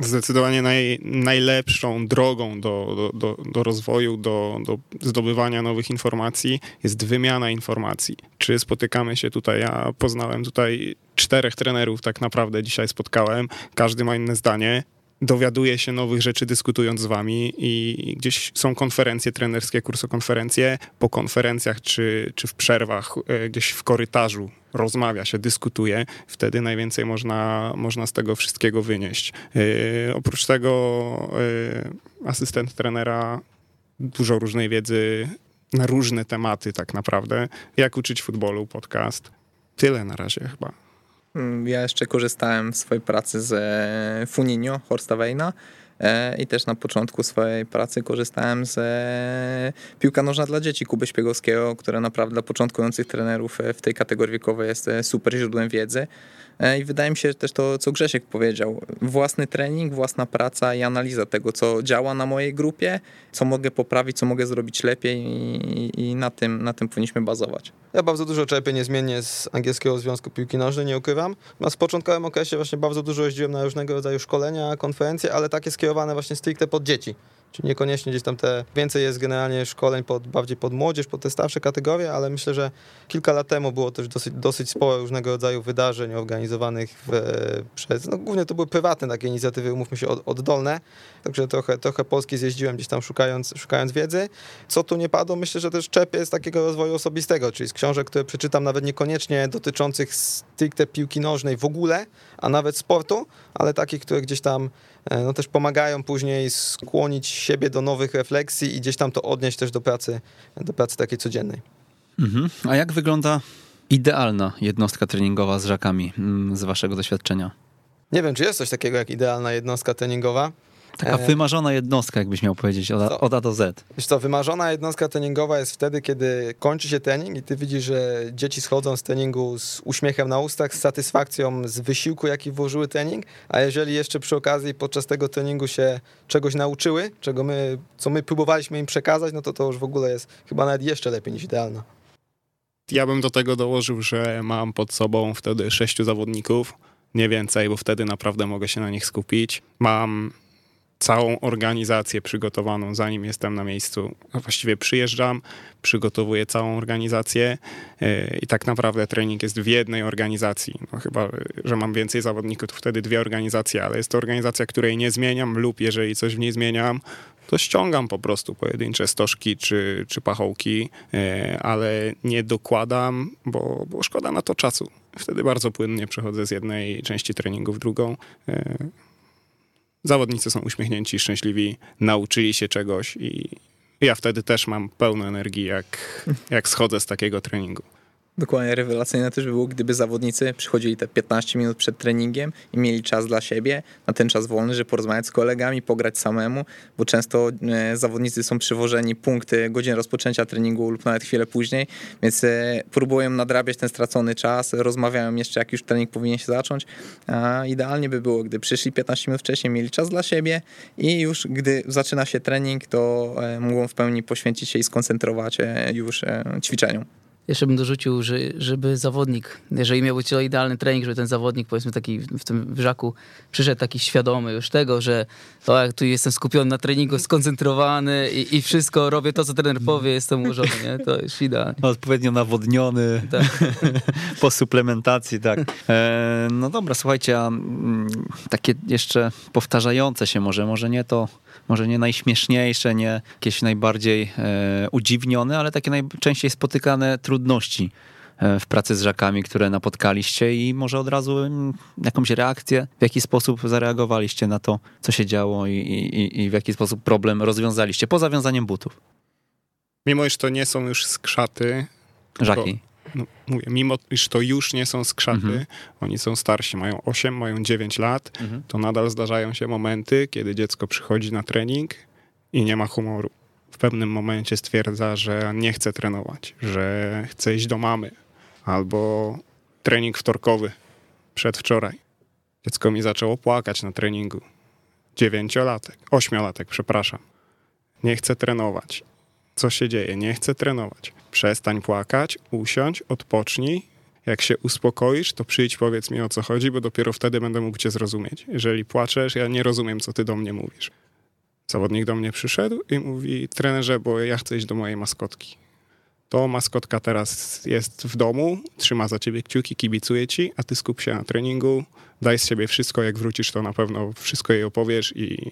Zdecydowanie naj, najlepszą drogą do, do, do, do rozwoju, do, do zdobywania nowych informacji jest wymiana informacji. Czy spotykamy się tutaj? Ja poznałem tutaj czterech trenerów, tak naprawdę dzisiaj spotkałem. Każdy ma inne zdanie dowiaduje się nowych rzeczy dyskutując z wami i gdzieś są konferencje trenerskie, kursokonferencje. Po konferencjach czy, czy w przerwach e, gdzieś w korytarzu rozmawia się, dyskutuje, wtedy najwięcej można, można z tego wszystkiego wynieść. Yy, oprócz tego yy, asystent trenera dużo różnej wiedzy na różne tematy tak naprawdę. Jak uczyć futbolu, podcast. Tyle na razie chyba. Ja jeszcze korzystałem w swojej pracy z e, Funinio Horsta Weina i też na początku swojej pracy korzystałem z e, piłka nożna dla dzieci Kuby Śpiegowskiego, które naprawdę dla początkujących trenerów w tej kategorii wiekowej jest super źródłem wiedzy. E, I wydaje mi się że też to, co Grzesiek powiedział. Własny trening, własna praca i analiza tego, co działa na mojej grupie, co mogę poprawić, co mogę zrobić lepiej i, i na, tym, na tym powinniśmy bazować. Ja bardzo dużo czerpię niezmiennie z angielskiego Związku Piłki Nożnej, nie ukrywam. Na początkowym okresie właśnie bardzo dużo jeździłem na różnego rodzaju szkolenia, konferencje, ale takie skierowane właśnie stricte pod dzieci Czyli niekoniecznie gdzieś tam te, więcej jest generalnie szkoleń pod, bardziej pod młodzież, pod te starsze kategorie, ale myślę, że kilka lat temu było też dosyć, dosyć sporo różnego rodzaju wydarzeń organizowanych w, przez, no głównie to były prywatne takie inicjatywy, umówmy się, od, oddolne, także trochę, trochę Polski zjeździłem gdzieś tam szukając, szukając wiedzy. Co tu nie padło, myślę, że też czerpię z takiego rozwoju osobistego, czyli z książek, które przeczytam nawet niekoniecznie dotyczących stricte piłki nożnej w ogóle, a nawet sportu, ale takich, które gdzieś tam no, też pomagają później skłonić siebie do nowych refleksji i gdzieś tam to odnieść też do pracy, do pracy takiej codziennej. Mhm. A jak wygląda idealna jednostka treningowa z żakami mm, z waszego doświadczenia? Nie wiem, czy jest coś takiego jak idealna jednostka treningowa. Taka E, wymarzona jednostka, jakbyś miał powiedzieć, od, A- Co? od A do Z. Wiesz co, wymarzona jednostka treningowa jest wtedy, kiedy kończy się trening i ty widzisz, że dzieci schodzą z treningu z uśmiechem na ustach, z satysfakcją z wysiłku, jaki włożyły trening, a jeżeli jeszcze przy okazji podczas tego treningu się czegoś nauczyły, czego my, co my próbowaliśmy im przekazać, no to to już w ogóle jest chyba nawet jeszcze lepiej niż idealna. Ja bym do tego dołożył, że mam pod sobą wtedy sześciu zawodników, nie więcej, bo wtedy naprawdę mogę się na nich skupić. Mam całą organizację przygotowaną, zanim jestem na miejscu. Właściwie przyjeżdżam, przygotowuję całą organizację yy, i tak naprawdę trening jest w jednej organizacji. No chyba, że mam więcej zawodników, to wtedy dwie organizacje, ale jest to organizacja, której nie zmieniam lub jeżeli coś w niej zmieniam, to ściągam po prostu pojedyncze stożki czy, czy pachołki, e, ale nie dokładam, bo, bo szkoda na to czasu. Wtedy bardzo płynnie przechodzę z jednej części treningu w drugą. Zawodnicy są uśmiechnięci, szczęśliwi, nauczyli się czegoś i ja wtedy też mam pełno energii, jak, jak schodzę z takiego treningu. Dokładnie rewelacyjne też by było, gdyby zawodnicy przychodzili te 15 minut przed treningiem i mieli czas dla siebie, na ten czas wolny, żeby porozmawiać z kolegami, pograć samemu, bo często e, zawodnicy są przywożeni punkty godzin rozpoczęcia treningu lub nawet chwilę później, więc e, próbują nadrabiać ten stracony czas, rozmawiają jeszcze jak już trening powinien się zacząć, a idealnie by było, gdy przyszli 15 minut wcześniej, mieli czas dla siebie i już gdy zaczyna się trening, to e, mogą w pełni poświęcić się i skoncentrować już ćwiczeniom. Jeszcze bym dorzucił, że, żeby zawodnik, jeżeli miał być to idealny trening, żeby ten zawodnik, powiedzmy taki w tym wrzaku, przyszedł taki świadomy już tego, że o, jak tu jestem skupiony na treningu, skoncentrowany i, i wszystko, robię to, co trener powie, jestem ułożony, nie? To jest idealnie. Odpowiednio nawodniony, Tak. po suplementacji, tak. E, no dobra, słuchajcie, a mm, takie jeszcze powtarzające się może, może nie to, może nie najśmieszniejsze, nie jakieś najbardziej e, udziwnione, ale takie najczęściej spotykane trudności e, w pracy z żakami, które napotkaliście i może od razu mm, jakąś reakcję, w jaki sposób zareagowaliście na to, co się działo i, i, i w jaki sposób problem rozwiązaliście, po zawiązaniem butów. Mimo, iż to nie są już skrzaty, Żaki. no, mówię, mimo iż to już nie są skrzaty, Mhm. oni są starsi, mają 8, mają 9 lat, Mhm. to nadal zdarzają się momenty, kiedy dziecko przychodzi na trening i nie ma humoru. W pewnym momencie stwierdza, że nie chce trenować, że chce iść do mamy, albo trening wtorkowy przedwczoraj. Dziecko mi zaczęło płakać na treningu. Dziewięciolatek, ośmiolatek, przepraszam. Nie chce trenować. Co się dzieje? Nie chce trenować. Przestań płakać, usiądź, odpocznij. Jak się uspokoisz, to przyjdź, powiedz mi o co chodzi, bo dopiero wtedy będę mógł cię zrozumieć. Jeżeli płaczesz, ja nie rozumiem, co ty do mnie mówisz. Zawodnik do mnie przyszedł i mówi, trenerze, bo ja chcę iść do mojej maskotki. To maskotka teraz jest w domu, trzyma za ciebie kciuki, kibicuje ci, a ty skup się na treningu, daj z siebie wszystko, jak wrócisz, to na pewno wszystko jej opowiesz i,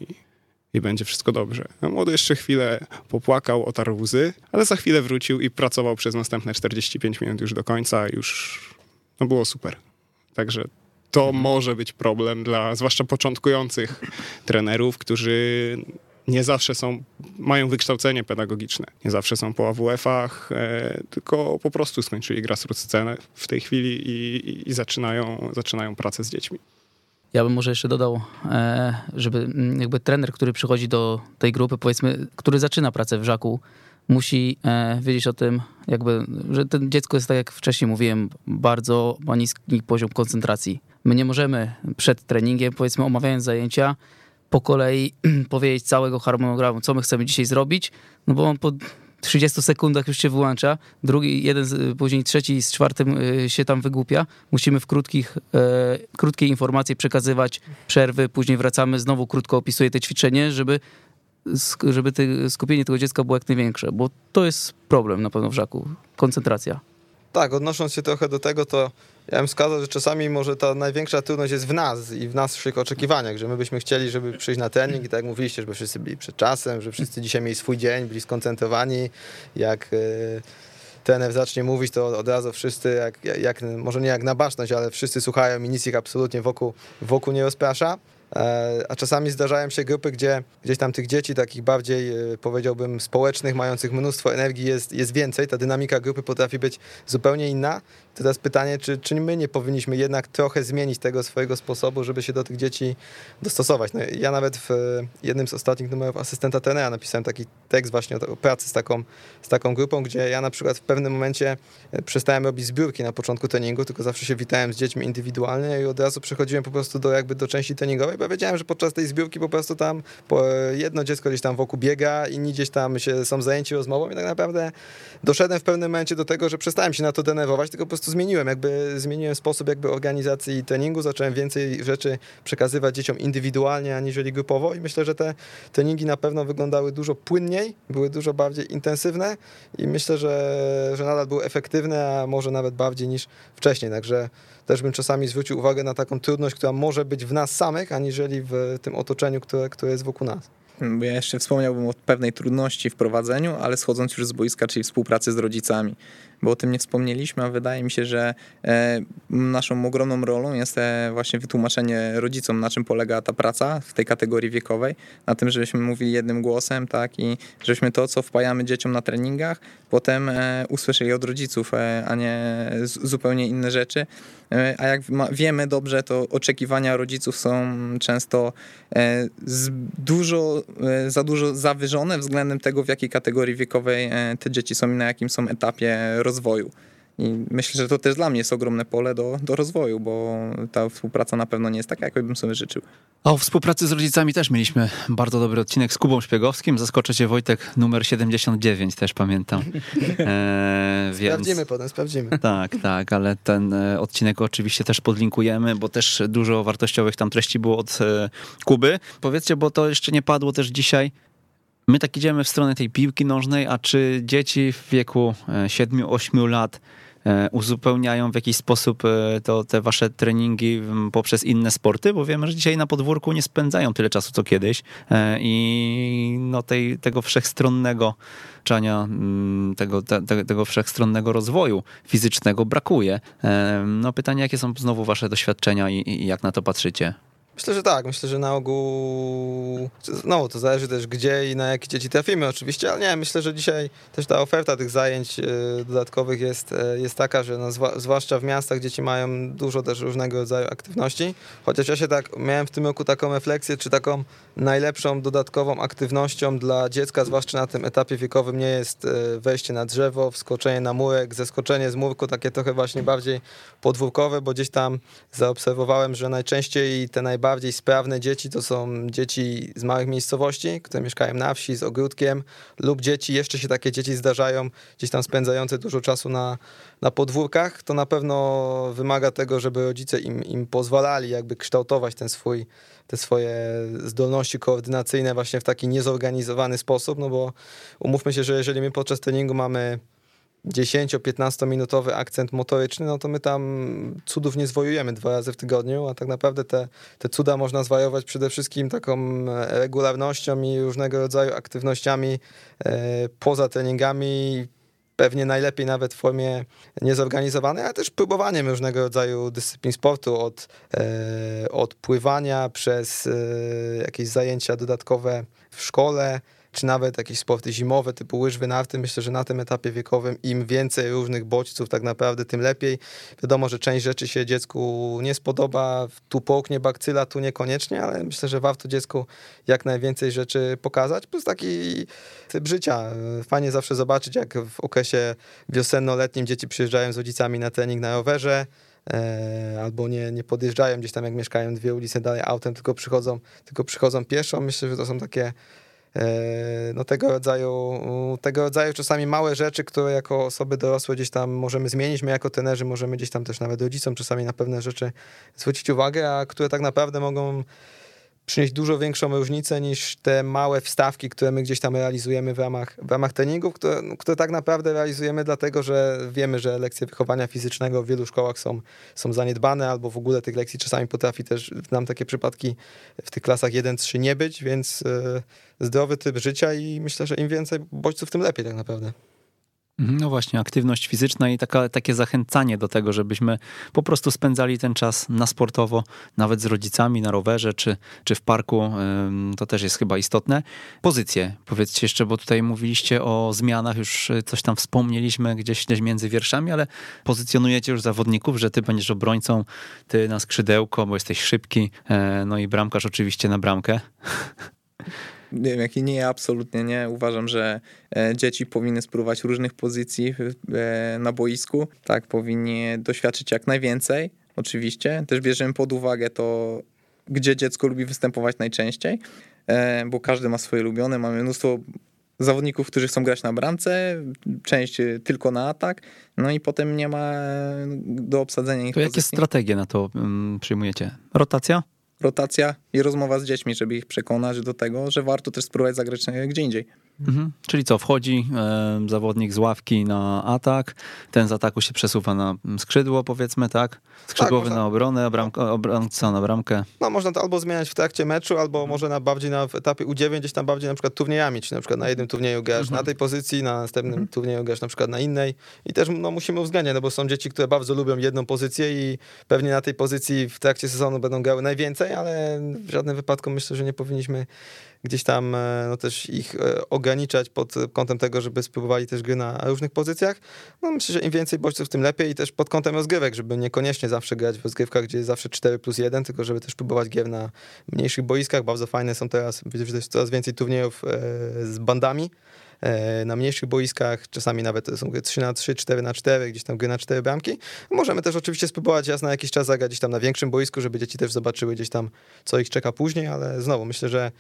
i będzie wszystko dobrze. No, młody jeszcze chwilę popłakał, otarł łzy, ale za chwilę wrócił i pracował przez następne 45 minut już do końca. Już no było super. Także to może być problem dla zwłaszcza początkujących trenerów, którzy nie zawsze są, mają wykształcenie pedagogiczne. Nie zawsze są po AWF-ach, e, tylko po prostu skończyli grassroots scenę w tej chwili i, i, i zaczynają, zaczynają pracę z dziećmi. Ja bym może jeszcze dodał, e, żeby mm, jakby trener, który przychodzi do tej grupy, powiedzmy, który zaczyna pracę w żaku, musi e, wiedzieć o tym, jakby, że ten dziecko jest, tak jak wcześniej mówiłem, bardzo ma niski poziom koncentracji. My nie możemy przed treningiem, powiedzmy, omawiając zajęcia, po kolei powiedzieć całego harmonogramu, co my chcemy dzisiaj zrobić, no bo on po 30 sekundach już się wyłącza, drugi, jeden, później trzeci z czwartym y, się tam wygłupia. Musimy w krótkich, e, krótkiej informacji przekazywać przerwy, później wracamy, znowu krótko opisuję te ćwiczenie, żeby żeby te, skupienie tego dziecka było jak największe, bo to jest problem na pewno w żaku, koncentracja. Tak, odnosząc się trochę do tego, to ja bym wskazał, że czasami może ta największa trudność jest w nas i w naszych oczekiwaniach, że my byśmy chcieli, żeby przyjść na trening i tak jak mówiliście, żeby wszyscy byli przed czasem, że wszyscy dzisiaj mieli swój dzień, byli skoncentrowani, jak e, trener zacznie mówić, to od razu wszyscy, jak, jak, może nie jak na baczność, ale wszyscy słuchają i nic ich absolutnie wokół, wokół nie rozprasza. E, A czasami zdarzają się grupy, gdzie gdzieś tam tych dzieci, takich bardziej e, powiedziałbym społecznych, mających mnóstwo energii jest, jest więcej. Ta dynamika grupy potrafi być zupełnie inna. Teraz pytanie, czy, czy my nie powinniśmy jednak trochę zmienić tego swojego sposobu, żeby się do tych dzieci dostosować. No, ja nawet w e, jednym z ostatnich numerów asystenta trenera napisałem taki tekst właśnie o, pracy z taką, z taką grupą, gdzie ja na przykład w pewnym momencie e, przestałem robić zbiórki na początku treningu, tylko zawsze się witałem z dziećmi indywidualnie i od razu przechodziłem po prostu do jakby do części treningowej, bo wiedziałem, że podczas tej zbiórki po prostu tam po jedno dziecko gdzieś tam wokół biega, inni gdzieś tam się są zajęci rozmową i tak naprawdę doszedłem w pewnym momencie do tego, że przestałem się na to denerwować, tylko po prostu zmieniłem, jakby zmieniłem sposób jakby organizacji treningu, zacząłem więcej rzeczy przekazywać dzieciom indywidualnie, aniżeli grupowo i myślę, że te treningi na pewno wyglądały dużo płynniej, były dużo bardziej intensywne i myślę, że, że nadal były efektywne, a może nawet bardziej niż wcześniej, także też bym czasami zwrócił uwagę na taką trudność, która może być w nas samych, aniżeli w tym otoczeniu, które, które jest wokół nas. Bo ja jeszcze wspomniałbym o pewnej trudności w prowadzeniu, ale schodząc już z boiska, czyli współpracy z rodzicami. Bo o tym nie wspomnieliśmy, a wydaje mi się, że e, naszą ogromną rolą jest e, właśnie wytłumaczenie rodzicom, na czym polega ta praca w tej kategorii wiekowej, na tym, żebyśmy mówili jednym głosem, tak, i żebyśmy to, co wpajamy dzieciom na treningach, potem e, usłyszeli od rodziców, a nie zupełnie inne rzeczy. A jak wiemy dobrze, to oczekiwania rodziców są często dużo, za dużo zawyżone względem tego, w jakiej kategorii wiekowej te dzieci są i na jakim są etapie rozwoju. I myślę, że to też dla mnie jest ogromne pole do, do rozwoju, bo ta współpraca na pewno nie jest taka, jakbym sobie życzył. O współpracy z rodzicami też mieliśmy bardzo dobry odcinek z Kubą Szpiegowskim. Zaskoczę cię Wojtek, numer 79 też pamiętam. E, więc... Sprawdzimy potem, sprawdzimy. Tak, tak, ale ten e, odcinek oczywiście też podlinkujemy, bo też dużo wartościowych tam treści było od e, Kuby. Powiedzcie, bo to jeszcze nie padło też dzisiaj. My tak idziemy w stronę tej piłki nożnej, a czy dzieci w wieku e, 7-8 lat e, uzupełniają w jakiś sposób e, to, te wasze treningi poprzez inne sporty? Bo wiemy, że dzisiaj na podwórku nie spędzają tyle czasu co kiedyś e, i no tej, tego wszechstronnego czania, tego, te, te- tego wszechstronnego rozwoju fizycznego brakuje. E, No pytanie, jakie są znowu wasze doświadczenia i, i jak na to patrzycie? Myślę, że tak. Myślę, że na ogół. No, to zależy też gdzie i na jakie dzieci trafimy, oczywiście, ale nie, myślę, że dzisiaj też ta oferta tych zajęć e, dodatkowych jest, e, jest taka, że no, zwłaszcza w miastach dzieci mają dużo też różnego rodzaju aktywności. Chociaż ja się tak miałem w tym roku taką refleksję, czy taką najlepszą dodatkową aktywnością dla dziecka, zwłaszcza na tym etapie wiekowym, nie jest e, wejście na drzewo, wskoczenie na murek, zeskoczenie z murku, takie trochę właśnie bardziej podwórkowe, bo gdzieś tam zaobserwowałem, że najczęściej te najbardziej sprawne dzieci to są dzieci z małych miejscowości, które mieszkają na wsi z ogródkiem, lub dzieci, jeszcze się takie dzieci zdarzają, gdzieś tam spędzające dużo czasu na, na podwórkach. To na pewno wymaga tego, żeby rodzice im, im pozwalali jakby kształtować ten swój, te swoje zdolności koordynacyjne właśnie w taki niezorganizowany sposób, no bo umówmy się, że jeżeli my podczas treningu mamy 10-15 minutowy akcent motoryczny, no to my tam cudów nie zwojujemy dwa razy w tygodniu, a tak naprawdę te, te cuda można zwajować przede wszystkim taką e, regularnością i różnego rodzaju aktywnościami e, poza treningami, pewnie najlepiej nawet w formie niezorganizowanej, ale też próbowaniem różnego rodzaju dyscyplin sportu, od, e, od pływania przez jakieś zajęcia dodatkowe w szkole, czy nawet jakieś sporty zimowe typu łyżwy, narty. Myślę, że na tym etapie wiekowym im więcej różnych bodźców tak naprawdę, tym lepiej. Wiadomo, że część rzeczy się dziecku nie spodoba, tu połknie bakcyla, tu niekoniecznie, ale myślę, że warto dziecku jak najwięcej rzeczy pokazać. Plus taki typ życia. Fajnie zawsze zobaczyć, jak w okresie wiosenno-letnim dzieci przyjeżdżają z rodzicami na trening na rowerze, e, albo nie, nie podjeżdżają gdzieś tam, jak mieszkają dwie ulice dalej autem, tylko przychodzą, tylko przychodzą pieszo. Myślę, że to są takie no tego rodzaju, tego rodzaju czasami małe rzeczy, które jako osoby dorosłe gdzieś tam możemy zmienić. My jako trenerzy możemy gdzieś tam też nawet rodzicom czasami na pewne rzeczy zwrócić uwagę, a które tak naprawdę mogą przynieść dużo większą różnicę niż te małe wstawki, które my gdzieś tam realizujemy w ramach, w ramach treningów, które, które tak naprawdę realizujemy dlatego, że wiemy, że lekcje wychowania fizycznego w wielu szkołach są, są zaniedbane, albo w ogóle tych lekcji czasami potrafi też nam takie przypadki w tych klasach 1-3 nie być, więc yy, zdrowy tryb życia i myślę, że im więcej bodźców, tym lepiej tak naprawdę. Mhm, no właśnie, aktywność fizyczna i taka, takie zachęcanie do tego, żebyśmy po prostu spędzali ten czas na sportowo, nawet z rodzicami, na rowerze czy, czy w parku. To też jest chyba istotne. Pozycje, powiedzcie jeszcze, bo tutaj mówiliście o zmianach, już coś tam wspomnieliśmy gdzieś, gdzieś między wierszami, ale pozycjonujecie już zawodników, że ty będziesz obrońcą, ty na skrzydełko, bo jesteś szybki, e, no i bramkarz oczywiście na bramkę. nie wiem, jaki nie, absolutnie nie. Uważam, że e, dzieci powinny spróbować różnych pozycji e, na boisku. Tak, powinni doświadczyć jak najwięcej, oczywiście. Też bierzemy pod uwagę to, gdzie dziecko lubi występować najczęściej, e, bo każdy ma swoje ulubione. Mamy mnóstwo zawodników, którzy chcą grać na bramce, część tylko na atak, no i potem nie ma do obsadzenia ich To jakie strategie na to um, przyjmujecie? Rotacja? Rotacja i rozmowa z dziećmi, żeby ich przekonać do tego, że warto też spróbować zagrać gdzie indziej. Mhm. Czyli co, wchodzi e, zawodnik z ławki na atak, ten z ataku się przesuwa na skrzydło, powiedzmy, tak? Skrzydłowy tak, na obronę, bramka, obrońca na bramkę. No, można to albo zmieniać w trakcie meczu, albo może na bardziej na etapie U9, gdzieś tam bardziej na przykład turniejami, czy na przykład na jednym turnieju grasz mhm. na tej pozycji, na następnym mhm. turnieju grasz na przykład na innej. I też no, musimy uwzględniać, no bo są dzieci, które bardzo lubią jedną pozycję i pewnie na tej pozycji w trakcie sezonu będą grały najwięcej, ale w żadnym wypadku myślę, że nie powinniśmy gdzieś tam e, no, też ich e, ograniczać pod kątem tego, żeby spróbowali też gry na różnych pozycjach. No myślę, że im więcej bodźców, tym lepiej i też pod kątem rozgrywek, żeby niekoniecznie zawsze grać w rozgrywkach, gdzie jest zawsze 4 plus 1, tylko żeby też próbować gier na mniejszych boiskach. Bardzo fajne są teraz, widzę, coraz więcej turniejów e, z bandami, na mniejszych boiskach, czasami nawet są gry 3 na 3, 4 na 4, gdzieś tam gry na 4 bramki. Możemy też oczywiście spróbować raz na jakiś czas zagrać gdzieś tam na większym boisku, żeby dzieci też zobaczyły gdzieś tam, co ich czeka później, ale znowu myślę, że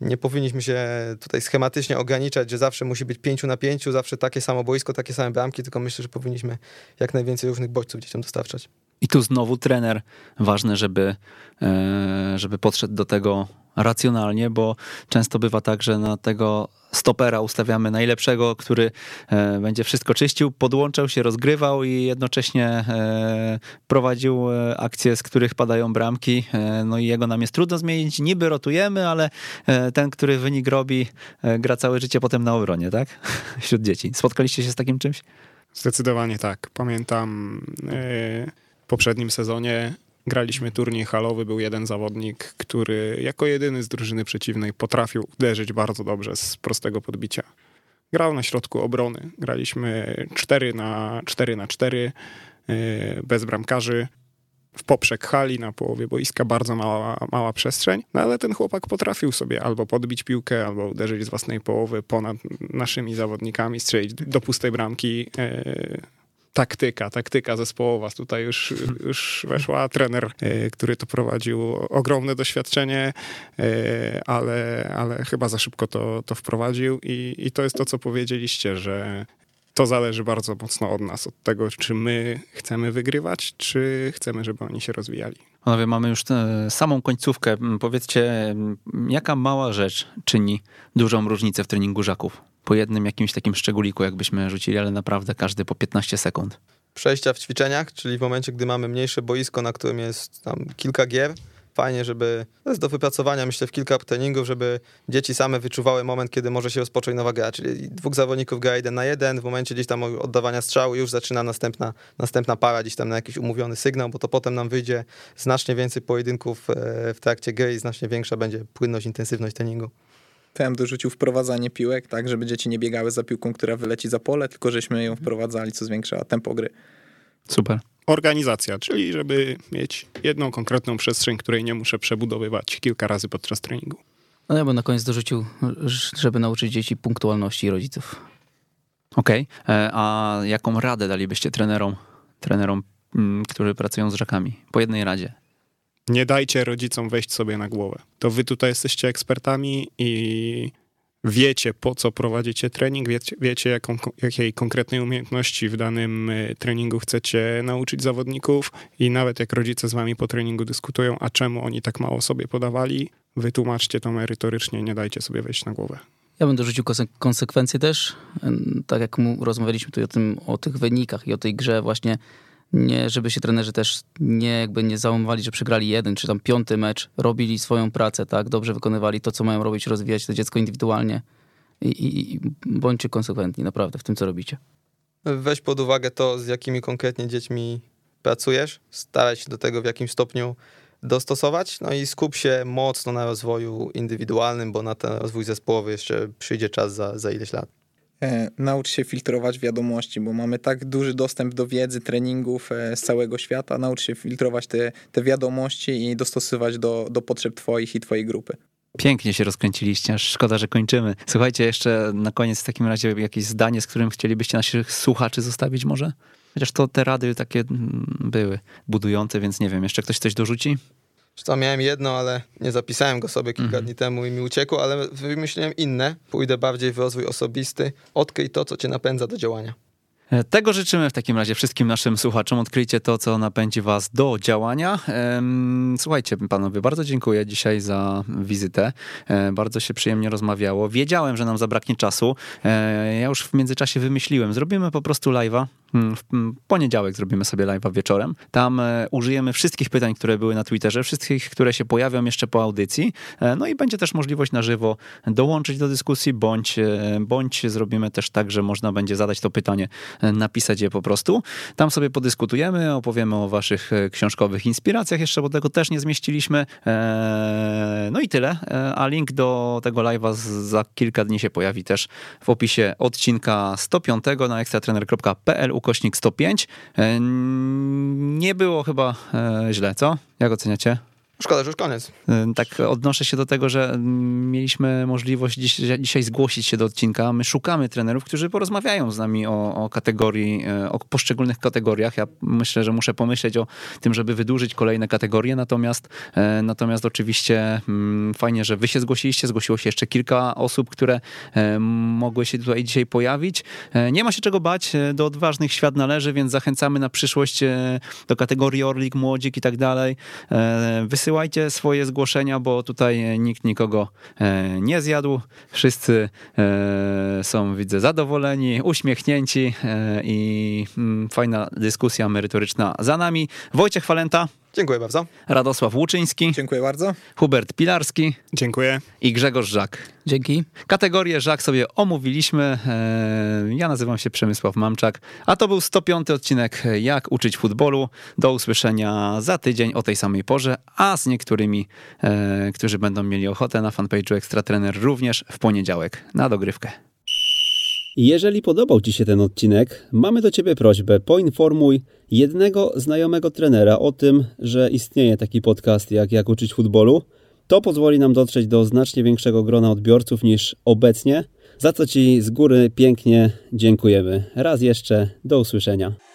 nie powinniśmy się tutaj schematycznie ograniczać, że zawsze musi być 5 na 5, zawsze takie samo boisko, takie same bramki, tylko myślę, że powinniśmy jak najwięcej różnych bodźców dzieciom dostarczać. I tu znowu trener, ważne, żeby, e, żeby podszedł do tego racjonalnie, bo często bywa tak, że na tego stopera ustawiamy najlepszego, który e, będzie wszystko czyścił, podłączał się, rozgrywał i jednocześnie e, prowadził akcje, z których padają bramki. No i jego nam jest trudno zmienić. Niby rotujemy, ale ten, który wynik robi, gra całe życie potem na obronie, tak? Wśród dzieci. Spotkaliście się z takim czymś? Zdecydowanie tak. Pamiętam poprzednim sezonie graliśmy turniej halowy, był jeden zawodnik, który jako jedyny z drużyny przeciwnej potrafił uderzyć bardzo dobrze z prostego podbicia. Grał na środku obrony. Graliśmy 4 na 4 na 4 yy, bez bramkarzy w poprzek hali na połowie boiska, bardzo mała, mała przestrzeń, no ale ten chłopak potrafił sobie albo podbić piłkę, albo uderzyć z własnej połowy ponad naszymi zawodnikami, strzelić do pustej bramki. Taktyka, taktyka zespołowa. Tutaj już, już weszła trener, e, który to prowadził, ogromne doświadczenie, e, ale, ale chyba za szybko to, to wprowadził i, i to jest to, co powiedzieliście, że to zależy bardzo mocno od nas, od tego, czy my chcemy wygrywać, czy chcemy, żeby oni się rozwijali. Panowie, mamy już samą końcówkę. Powiedzcie, jaka mała rzecz czyni dużą różnicę w treningu żaków? Po jednym jakimś takim szczególiku, jakbyśmy rzucili, ale naprawdę każdy po 15 sekund. Przejścia w ćwiczeniach, czyli w momencie, gdy mamy mniejsze boisko, na którym jest tam kilka gier, fajnie, żeby, to jest do wypracowania, myślę, w kilka treningów, żeby dzieci same wyczuwały moment, kiedy może się rozpocząć nowa gra, czyli dwóch zawodników gra jeden na jeden, w momencie gdzieś tam oddawania strzału już zaczyna następna, następna para gdzieś tam na jakiś umówiony sygnał, bo to potem nam wyjdzie znacznie więcej pojedynków e, w trakcie gry i znacznie większa będzie płynność, intensywność treningu. TM dorzucił wprowadzanie piłek, tak, żeby dzieci nie biegały za piłką, która wyleci za pole, tylko żeśmy ją wprowadzali, co zwiększa tempo gry. Super. Organizacja, czyli żeby mieć jedną konkretną przestrzeń, której nie muszę przebudowywać kilka razy podczas treningu. No ja bym na koniec dorzucił, żeby nauczyć dzieci punktualności rodziców. Okej, okay. E, a jaką radę dalibyście trenerom, trenerom, mm, którzy pracują z rzekami? Po jednej radzie. Nie dajcie rodzicom wejść sobie na głowę. To wy tutaj jesteście ekspertami i wiecie, po co prowadzicie trening, wiecie, wiecie jaką, jakiej konkretnej umiejętności w danym e, treningu chcecie nauczyć zawodników i nawet jak rodzice z wami po treningu dyskutują, a czemu oni tak mało sobie podawali, wytłumaczcie to merytorycznie, nie dajcie sobie wejść na głowę. Ja bym dorzucił konse- konsekwencje też. Tak jak rozmawialiśmy tutaj o tym, o tych wynikach i o tej grze właśnie, nie, żeby się trenerzy też nie jakby nie załamywali, że przegrali jeden czy tam piąty mecz, robili swoją pracę, tak, dobrze wykonywali to, co mają robić, rozwijać to dziecko indywidualnie i, i, i bądźcie konsekwentni naprawdę w tym, co robicie. Weź pod uwagę to, z jakimi konkretnie dziećmi pracujesz, staraj się do tego w jakimś stopniu dostosować, no i skup się mocno na rozwoju indywidualnym, bo na ten rozwój zespołowy jeszcze przyjdzie czas za, za ileś lat. E, naucz się filtrować wiadomości, bo mamy tak duży dostęp do wiedzy, treningów e, z całego świata. Naucz się filtrować te, te wiadomości i dostosowywać do, do potrzeb Twoich i Twojej grupy. Pięknie się rozkręciliście, aż szkoda, że kończymy. Słuchajcie, jeszcze na koniec w takim razie jakieś zdanie, z którym chcielibyście naszych słuchaczy zostawić może? Chociaż to te rady takie mm, były budujące, więc nie wiem, jeszcze ktoś coś dorzuci? Czy miałem jedno, ale nie zapisałem go sobie kilka Mhm. dni temu i mi uciekło, ale wymyśliłem inne. Pójdę bardziej w rozwój osobisty. Odkryj to, co cię napędza do działania. E, Tego życzymy w takim razie wszystkim naszym słuchaczom. Odkryjcie to, co napędzi was do działania. Słuchajcie, panowie, bardzo dziękuję dzisiaj za wizytę. E, Bardzo się przyjemnie rozmawiało. Wiedziałem, że nam zabraknie czasu. E, Ja już w międzyczasie wymyśliłem. Zrobimy po prostu live'a. Mm, W mm, poniedziałek zrobimy sobie live'a wieczorem. Tam e, użyjemy wszystkich pytań, które były na Twitterze, wszystkich, które się pojawią jeszcze po audycji. E, No i będzie też możliwość na żywo dołączyć do dyskusji, bądź, e, bądź zrobimy też tak, że można będzie zadać to pytanie, napisać je po prostu. Tam sobie podyskutujemy, opowiemy o waszych książkowych inspiracjach jeszcze, bo tego też nie zmieściliśmy. No i tyle. A link do tego live'a za kilka dni się pojawi też w opisie odcinka 105 na ekstratrener.pl ukośnik 105. E, Nie było chyba e, źle, co? Jak oceniacie? Szkoda, że już koniec. Tak odnoszę się do tego, że mm, mieliśmy możliwość dziś, dzisiaj zgłosić się do odcinka. My szukamy trenerów, którzy porozmawiają z nami o, o kategorii, e, o poszczególnych kategoriach. Ja myślę, że muszę pomyśleć o tym, żeby wydłużyć kolejne kategorie, natomiast, e, natomiast oczywiście mm, fajnie, że wy się zgłosiliście, zgłosiło się jeszcze kilka osób, które e, mogły się tutaj dzisiaj pojawić. Nie ma się czego bać, do odważnych świat należy, więc zachęcamy na przyszłość do kategorii Orlik, Młodzik i tak dalej. E, Wysyłajcie swoje zgłoszenia, bo tutaj e, nikt nikogo e, nie zjadł. Wszyscy e, są, widzę, zadowoleni, uśmiechnięci i mm, fajna dyskusja merytoryczna za nami. Wojciech Falenta, Dziękuję bardzo. Radosław Łuczyński, Dziękuję bardzo. Hubert Pilarski Dziękuję. i Grzegorz Żak. Dzięki. Kategorię Żak sobie omówiliśmy. E, Ja nazywam się Przemysław Mamczak, a to był 105 odcinek Jak uczyć futbolu. Do usłyszenia za tydzień o tej samej porze, a z niektórymi, e, którzy będą mieli ochotę na fanpage'u Ekstra Trener również w poniedziałek na dogrywkę. Jeżeli podobał Ci się ten odcinek, mamy do Ciebie prośbę: poinformuj jednego znajomego trenera o tym, że istnieje taki podcast jak Jak uczyć futbolu. To pozwoli nam dotrzeć do znacznie większego grona odbiorców niż obecnie, za co Ci z góry pięknie dziękujemy. Raz jeszcze, do usłyszenia.